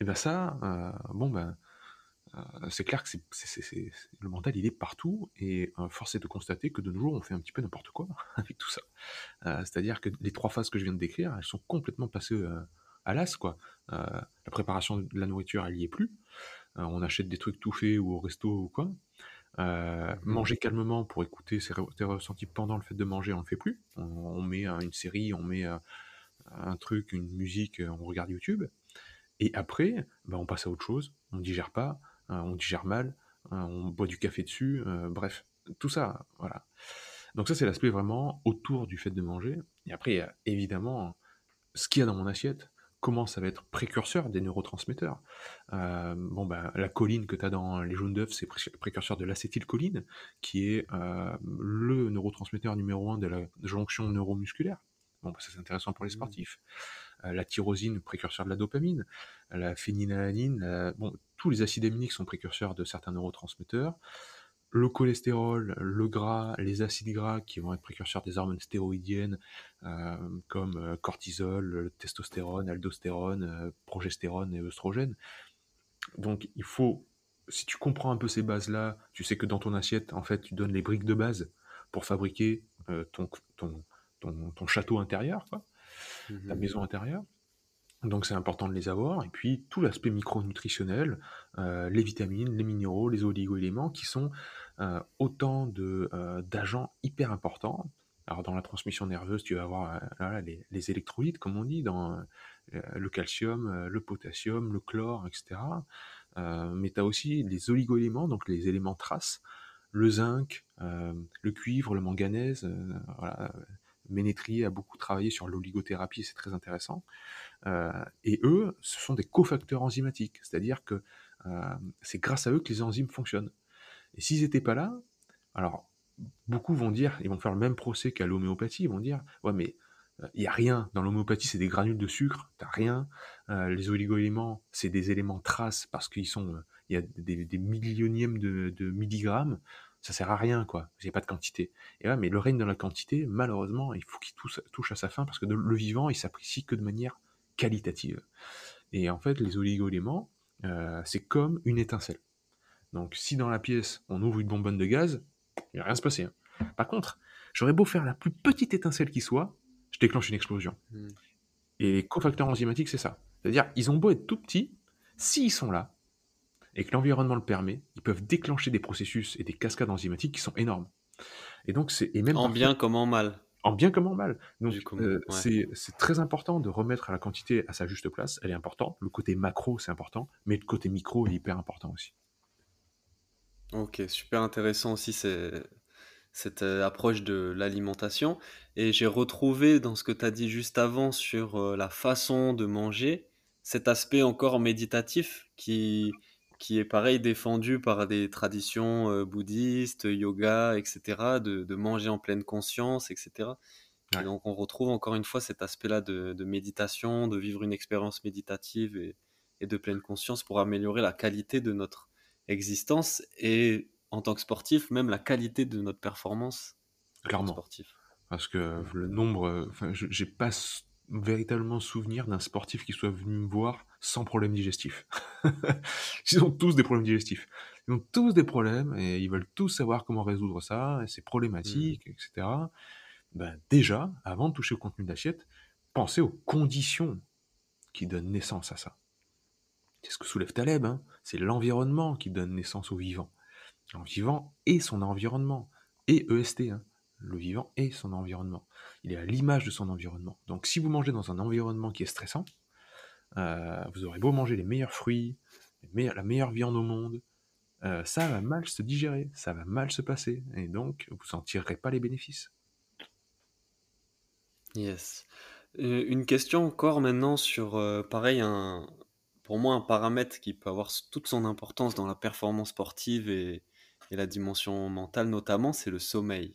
Et bien ça, euh, bon ben, euh, c'est clair que le mental il est partout et euh, force est de constater que de nos jours on fait un petit peu n'importe quoi [LAUGHS] avec tout ça. c'est-à-dire que les trois phases que je viens de décrire, elles sont complètement passées à l'as quoi. la préparation de la nourriture elle y est plus. on achète des trucs tout faits ou au resto ou quoi. Manger calmement pour écouter ses, ressentis pendant le fait de manger, on le fait plus. On, met une série, on met un truc, une musique, on regarde YouTube. Et après, bah, on passe à autre chose, on digère pas, hein, on digère mal, hein, on boit du café dessus, euh, bref, tout ça, voilà. Donc ça, c'est l'aspect vraiment autour du fait de manger. Et après, il y a évidemment ce qu'il y a dans mon assiette, comment ça va être précurseur des neurotransmetteurs. Euh, bon, ben, la choline que tu as dans les jaunes d'œufs, c'est précurseur de l'acétylcholine, qui est euh, le neurotransmetteur numéro un de la jonction neuromusculaire. Bon, bah, ça c'est intéressant pour les mmh. sportifs. Euh, la tyrosine, précurseur de la dopamine, la phénylalanine, tous les acides aminiques sont précurseurs de certains neurotransmetteurs. Le cholestérol, le gras, les acides gras qui vont être précurseurs des hormones stéroïdiennes euh, comme euh, cortisol, testostérone, aldostérone, progestérone et œstrogène. Donc il faut, si tu comprends un peu ces bases-là, tu sais que dans ton assiette, en fait, tu donnes les briques de base pour fabriquer ton, ton, ton, château intérieur, quoi, Mmh maison intérieure. Donc c'est important de les avoir. Et puis tout l'aspect micronutritionnel, euh, les vitamines, les minéraux, les oligo-éléments, qui sont euh, autant de, euh, d'agents hyper importants. Alors dans la transmission nerveuse, tu vas avoir les, les, électrolytes, comme on dit, dans le calcium, le potassium, le chlore, etc. mais tu as aussi les oligo-éléments, donc les éléments traces, le zinc, le cuivre, le manganèse. voilà. Ménétrie a beaucoup travaillé sur l'oligothérapie, c'est très intéressant. Euh, et eux, ce sont des cofacteurs enzymatiques, c'est-à-dire que euh, c'est grâce à eux que les enzymes fonctionnent. Et s'ils n'étaient pas là, alors beaucoup vont dire, ils vont faire le même procès qu'à l'homéopathie, ils vont dire, ouais mais il euh, n'y a rien, dans l'homéopathie c'est des granules de sucre, t'as rien, les oligo-éléments c'est des éléments traces parce qu'ils sont, il y a des, millionièmes de milligrammes, ça sert à rien, quoi. Il n'y a pas de quantité. Et ouais, mais le règne dans la quantité, malheureusement, il faut qu'il touche, à sa fin parce que le vivant, il s'apprécie que de manière qualitative. Et en fait, les oligo-éléments, euh, c'est comme une étincelle. Donc, si dans la pièce, on ouvre une bonbonne de gaz, il ne va rien se passer. Hein. Par contre, j'aurais beau faire la plus petite étincelle qui soit, je déclenche une explosion. Hmm. Et les cofacteurs enzymatiques, c'est ça. C'est-à-dire, ils ont beau être tout petits, s'ils sont là, et que l'environnement le permet, ils peuvent déclencher des processus et des cascades enzymatiques qui sont énormes. Et donc, c'est et même en bien comme en mal en bien comme en mal. Donc euh, c'est très important de remettre la quantité à sa juste place, elle est importante. Le côté macro, c'est important, mais le côté micro est hyper important aussi. Ok, super intéressant aussi cette euh, approche de l'alimentation. Et j'ai retrouvé dans ce que tu as dit juste avant sur euh, la façon de manger, cet aspect encore méditatif qui, qui est pareil défendu par des traditions euh, bouddhistes, yoga, etc., de, manger en pleine conscience, etc. Et donc on retrouve encore une fois cet aspect-là de, méditation, de vivre une expérience méditative et, de pleine conscience pour améliorer la qualité de notre existence et en tant que sportif, même la qualité de notre performance Clairement. sportif. Parce que le nombre, enfin, j'ai pas véritablement souvenir d'un sportif qui soit venu me voir sans problème digestif. [LAUGHS] ils ont tous des problèmes digestifs. Ils ont tous des problèmes et ils veulent tous savoir comment résoudre ça, et c'est problématique, mmh. etc. Ben déjà, avant de toucher au contenu d'assiette, pensez aux conditions qui donnent naissance à ça. C'est ce que soulève Taleb, hein. c'est l'environnement qui donne naissance au vivant. Le vivant et son environnement, et EST, hein le vivant et son environnement. Il est à l'image de son environnement. Donc si vous mangez dans un environnement qui est stressant, vous aurez beau manger les meilleurs fruits, la meilleure viande au monde, euh, ça va mal se digérer, ça va mal se passer, et donc vous n'en tirerez pas les bénéfices. Yes. Euh, une question encore maintenant sur, pareil, un, pour moi, un paramètre qui peut avoir toute son importance dans la performance sportive et, et la dimension mentale notamment, c'est le sommeil.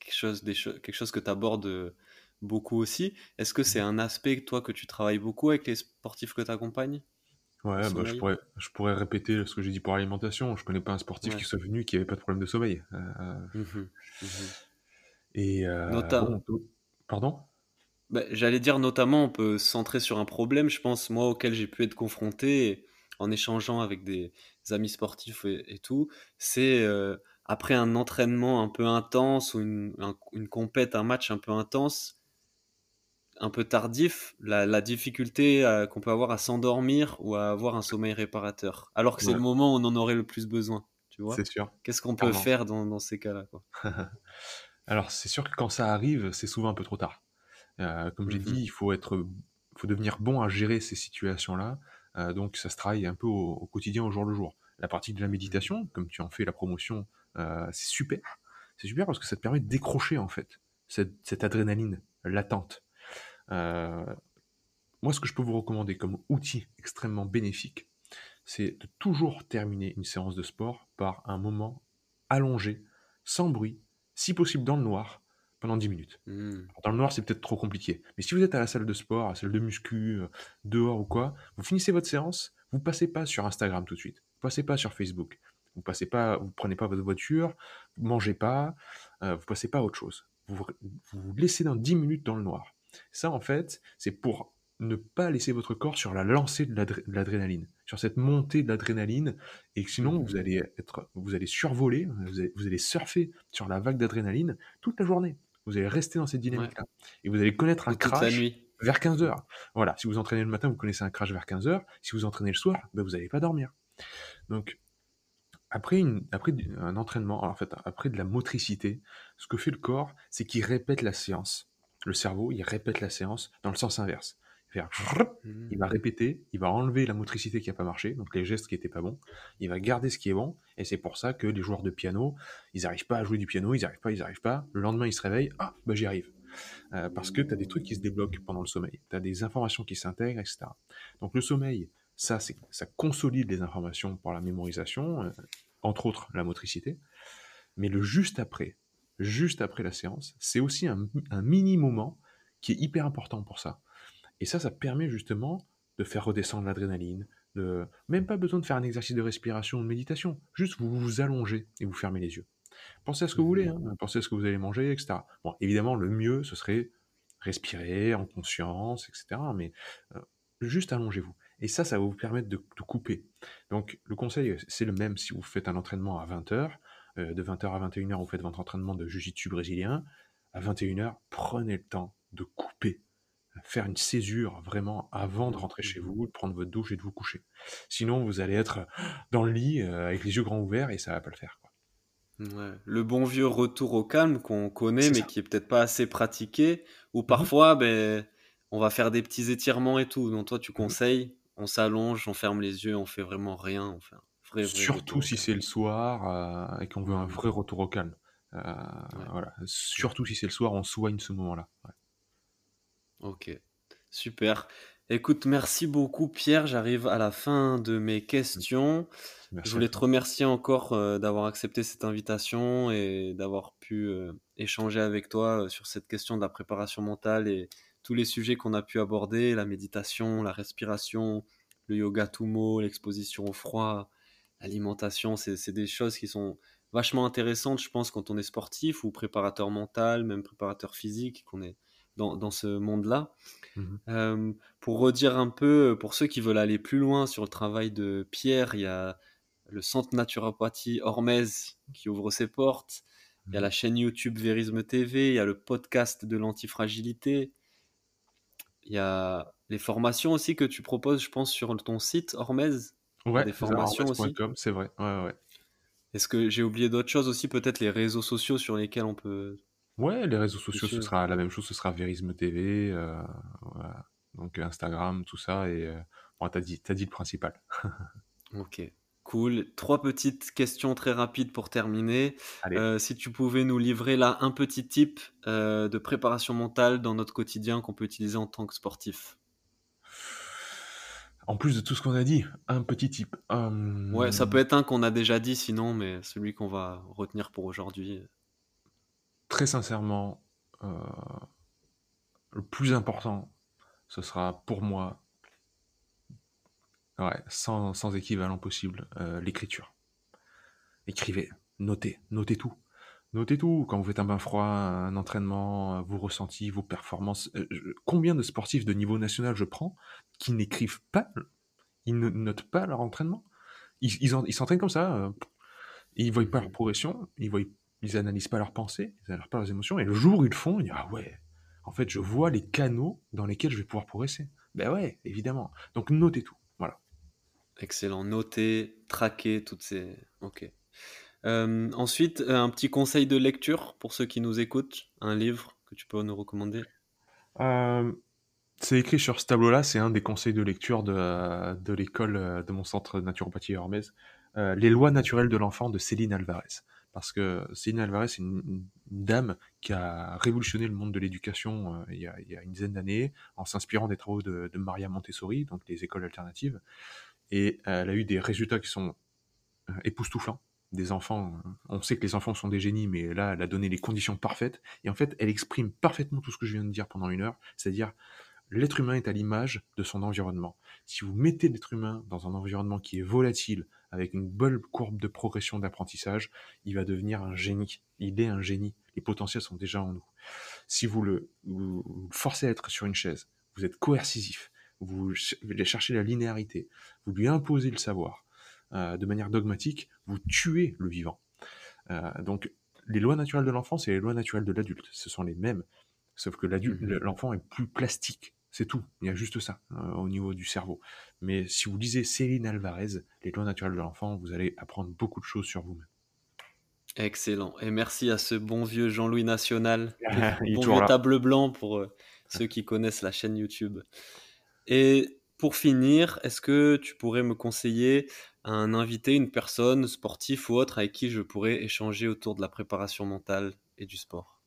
Quelque, chose, des quelque chose que tu abordes euh, beaucoup aussi. Est-ce que c'est un aspect, toi, que tu travailles beaucoup avec les sportifs que tu accompagnes Ouais, bah, je, pourrais, je pourrais répéter ce que j'ai dit pour l'alimentation. Je connais pas un sportif qui soit venu qui avait pas de problème de sommeil. Euh, mmh mmh et euh, pardon? Bah, J'allais dire notamment, on peut se centrer sur un problème, je pense, moi, auquel j'ai pu être confronté en échangeant avec des amis sportifs et, tout. C'est après un entraînement un peu intense ou une, une compète, un match un peu intense, un peu tardif, la, difficulté euh, qu'on peut avoir à s'endormir ou à avoir un sommeil réparateur. Alors que c'est le moment où on en aurait le plus besoin. Tu vois C'est sûr. Qu'est-ce qu'on peut faire dans, ces cas-là [LAUGHS] Alors, c'est sûr que quand ça arrive, c'est souvent un peu trop tard. Euh, comme j'ai mmh dit, il faut, être, faut devenir bon à gérer ces situations-là. Euh, donc, ça se travaille un peu au, au, quotidien, au jour le jour. La partie de la méditation, comme tu en fais la promotion c'est super. C'est super parce que ça te permet de décrocher en fait cette, adrénaline latente. Euh, moi, ce que je peux vous recommander comme outil extrêmement bénéfique, c'est de toujours terminer une séance de sport par un moment allongé, sans bruit, si possible dans le noir, pendant 10 minutes. Mmh. Dans le noir, c'est peut-être trop compliqué. Mais si vous êtes à la salle de sport, à la salle de muscu, euh, dehors ou quoi, vous finissez votre séance, vous passez pas sur Instagram tout de suite. Vous passez pas sur Facebook. Vous passez pas, vous prenez pas votre voiture, vous mangez pas, euh, vous passez pas à autre chose. Vous vous laissez dans 10 minutes dans le noir. Ça, en fait, c'est pour ne pas laisser votre corps sur la lancée de l'adrénaline, sur cette montée de l'adrénaline, et sinon vous allez être, vous allez survoler, vous allez, surfer sur la vague d'adrénaline toute la journée. Vous allez rester dans cette dynamique-là. Et vous allez connaître un toute la crash nuit. vers 15 heures. Voilà, si vous entraînez le matin, vous connaissez un crash vers 15 heures. Si vous entraînez le soir, ben, vous n'allez pas dormir. Donc, après, une, après un entraînement, en fait, après de la motricité, ce que fait le corps, c'est qu'il répète la séance. Le cerveau, il répète la séance dans le sens inverse. Il va faire il va répéter, il va enlever la motricité qui n'a pas marché, donc les gestes qui n'étaient pas bons, il va garder ce qui est bon, et c'est pour ça que les joueurs de piano, ils n'arrivent pas à jouer du piano, ils n'arrivent pas, ils n'arrivent pas, le lendemain ils se réveillent, ah, bah j'y arrive. Euh, parce que tu as des trucs qui se débloquent pendant le sommeil, tu as des informations qui s'intègrent, etc. Donc le sommeil, ça, ça consolide les informations pour la mémorisation, euh, entre autres la motricité, mais le juste après, juste après la séance, c'est aussi un, un mini moment qui est hyper important pour ça. Et ça, ça permet justement de faire redescendre l'adrénaline, de même pas besoin de faire un exercice de respiration ou de méditation, juste vous vous allongez et vous fermez les yeux. Pensez à ce que vous voulez, hein, pensez à ce que vous allez manger, etc. Bon, évidemment, le mieux, ce serait respirer en conscience, etc. Mais euh, juste allongez-vous. Et ça, ça va vous permettre de, de couper. Donc, le conseil, c'est le même si vous faites un entraînement à 20h. De 20h à 21h, vous faites votre entraînement de jiu-jitsu brésilien. À 21h, prenez le temps de couper faire une césure vraiment avant de rentrer chez vous, de prendre votre douche et de vous coucher. Sinon, vous allez être dans le lit euh, avec les yeux grands ouverts et ça va pas le faire. Quoi. Ouais. Le bon vieux retour au calme qu'on connaît, mais ça. qui est peut-être pas assez pratiqué, ou parfois, ben, on va faire des petits étirements et tout. Donc toi, tu conseilles, on s'allonge, on ferme les yeux, on fait vraiment rien, on fait vrai, vrai Surtout si c'est le soir euh, et qu'on veut un vrai retour au calme. Euh, Ouais. voilà. Surtout si c'est le soir, on soigne ce moment-là. Ouais. Ok, super. Écoute, merci beaucoup Pierre. J'arrive à la fin de mes questions. Merci Je voulais te remercier encore euh, d'avoir accepté cette invitation et d'avoir pu échanger avec toi sur cette question de la préparation mentale et tous les sujets qu'on a pu aborder, la méditation, la respiration, le yoga tumo, l'exposition au froid, l'alimentation. C'est des choses qui sont vachement intéressantes, je pense, quand on est sportif ou préparateur mental, même préparateur physique, qu'on est dans, dans ce monde-là. Euh, pour redire un peu, pour ceux qui veulent aller plus loin sur le travail de Pierre, il y a le centre naturopathie Hormez qui ouvre ses portes. Il y a Mhm. la chaîne YouTube Vérisme TV, il y a le podcast de l'antifragilité. Il y a les formations aussi que tu proposes, je pense, sur ton site Hormez. Ouais, des formations aussi. c'est vrai. Ouais, ouais. Est-ce que j'ai oublié d'autres choses aussi Peut-être les réseaux sociaux sur lesquels on peut. Ouais, les réseaux sociaux, ce sera la même chose, ce sera Verisme TV, euh, voilà. donc Instagram, tout ça, et euh, bon, t'as dit, t'as dit le principal. [LAUGHS] Ok, cool. Trois petites questions très rapides pour terminer. Euh, si tu pouvais nous livrer là un petit tip euh, de préparation mentale dans notre quotidien qu'on peut utiliser en tant que sportif. En plus de tout ce qu'on a dit, un petit type. Hum, Ouais, ça peut être un qu'on a déjà dit sinon, mais celui qu'on va retenir pour aujourd'hui. Très sincèrement, euh, le plus important, ce sera pour moi, ouais, sans, sans équivalent possible, euh, l'écriture. Écrivez, notez, notez tout. Notez tout, quand vous faites un bain froid, un entraînement, euh, vos ressentis, vos performances. Euh, combien de sportifs de niveau national je prends qui n'écrivent pas, ils ne notent pas leur entraînement? Ils ils en- ils s'entraînent comme ça, euh, ils voient pas leur progression, ils voient, analysent pas leurs pensées, ils analysent pas leurs émotions, et le jour où ils le font, ils disent Ah ouais, en fait, je vois les canaux dans lesquels je vais pouvoir progresser. Ben ouais, évidemment. Donc notez tout. Voilà. Excellent. Noter, traquer toutes ces. Ok. Euh, ensuite, euh, un petit conseil de lecture pour ceux qui nous écoutent. Un livre que tu peux nous recommander? Euh, c'est écrit sur ce tableau-là, c'est un des conseils de lecture de, de l'école de mon centre naturopathie. Euh, Les lois naturelles de l'enfant de Céline Alvarez. Parce que Céline Alvarez, c'est une, dame qui a révolutionné le monde de l'éducation il, y a, une dizaine d'années en s'inspirant des travaux de, de Maria Montessori, donc les écoles alternatives. Et elle a eu des résultats qui sont époustouflants. Des enfants, on sait que les enfants sont des génies, mais là, elle a donné les conditions parfaites. Et en fait, elle exprime parfaitement tout ce que je viens de dire pendant une heure, c'est-à-dire l'être humain est à l'image de son environnement. Si vous mettez l'être humain dans un environnement qui est volatile, avec une bonne courbe de progression d'apprentissage, il va devenir un génie. Il est un génie. Les potentiels sont déjà en nous. Si vous le, vous, le forcez à être sur une chaise, vous êtes coercitif, vous allez chercher la linéarité, vous lui imposez le savoir euh, de manière dogmatique, vous tuez le vivant. Euh, donc les lois naturelles de l'enfant, c'est les lois naturelles de l'adulte. Ce sont les mêmes. Sauf que Mhm. l'enfant est plus plastique. C'est tout. Il y a juste ça euh, au niveau du cerveau. Mais si vous lisez Céline Alvarez, Les lois naturelles de l'enfant, vous allez apprendre beaucoup de choses sur vous-même. Excellent. Et merci à ce bon vieux Jean-Louis National, [LAUGHS] bon vieux table blanc pour euh, ceux qui connaissent la chaîne YouTube. Et pour finir, est-ce que tu pourrais me conseiller un invité, une personne, sportif ou autre, avec qui je pourrais échanger autour de la préparation mentale et du sport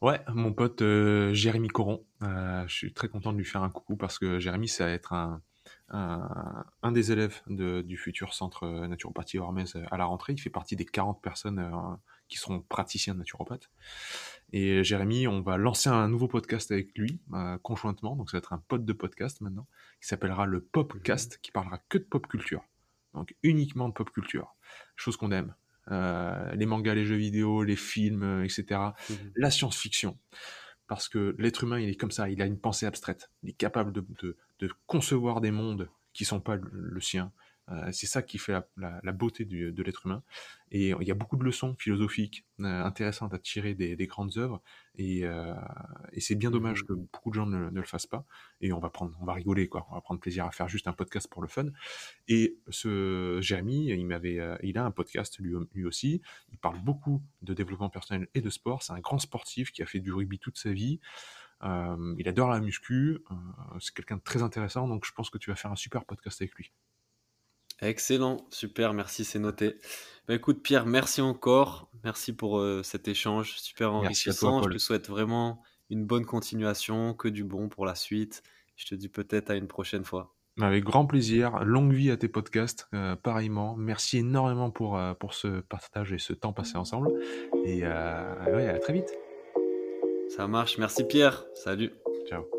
Ouais, mon pote euh, Jérémy Coron. Euh, je suis très content de lui faire un coucou parce que Jérémy, ça va être un, un, des élèves du futur centre euh, naturopathie Hormez à la rentrée. Il fait partie des 40 personnes qui seront praticiens de naturopathe. Et Jérémy, on va lancer un nouveau podcast avec lui conjointement. Donc ça va être un pote de podcast maintenant qui s'appellera le Popcast, qui parlera que de pop culture. Donc uniquement de pop culture. Chose qu'on aime. Euh, les mangas, les jeux vidéo, les films, euh, etc Mhm. la science-fiction. Parce que l'être humain, il est comme ça, il a une pensée abstraite. Il est capable de, de- de concevoir des mondes qui sont pas le, le sien. Euh, c'est ça qui fait la, la- la beauté du- de l'être humain. Et il y a beaucoup de leçons philosophiques euh, intéressantes à tirer des, des grandes œuvres. Et, euh, et c'est bien dommage Mhm. que beaucoup de gens ne, ne le fassent pas. Et on va prendre, on va rigoler, quoi. On va prendre plaisir à faire juste un podcast pour le fun. Et ce Jérémy, il m'avait, il a un podcast lui, lui aussi. Il parle beaucoup de développement personnel et de sport. C'est un grand sportif qui a fait du rugby toute sa vie. Il adore la muscu. C'est quelqu'un de très intéressant. Donc je pense que tu vas faire un super podcast avec lui. Excellent, super, merci, c'est noté. Bah, écoute, Pierre, merci encore. Merci pour euh, cet échange super toi, enrichissant. Je te souhaite vraiment une bonne continuation, que du bon pour la suite. Je te dis peut-être à une prochaine fois. Avec grand plaisir. Longue vie à tes podcasts. euh, pareillement. Merci énormément pour, euh, pour ce partage et ce temps passé ensemble. Et ouais, à très vite. Ça marche, merci Pierre. Salut. Ciao.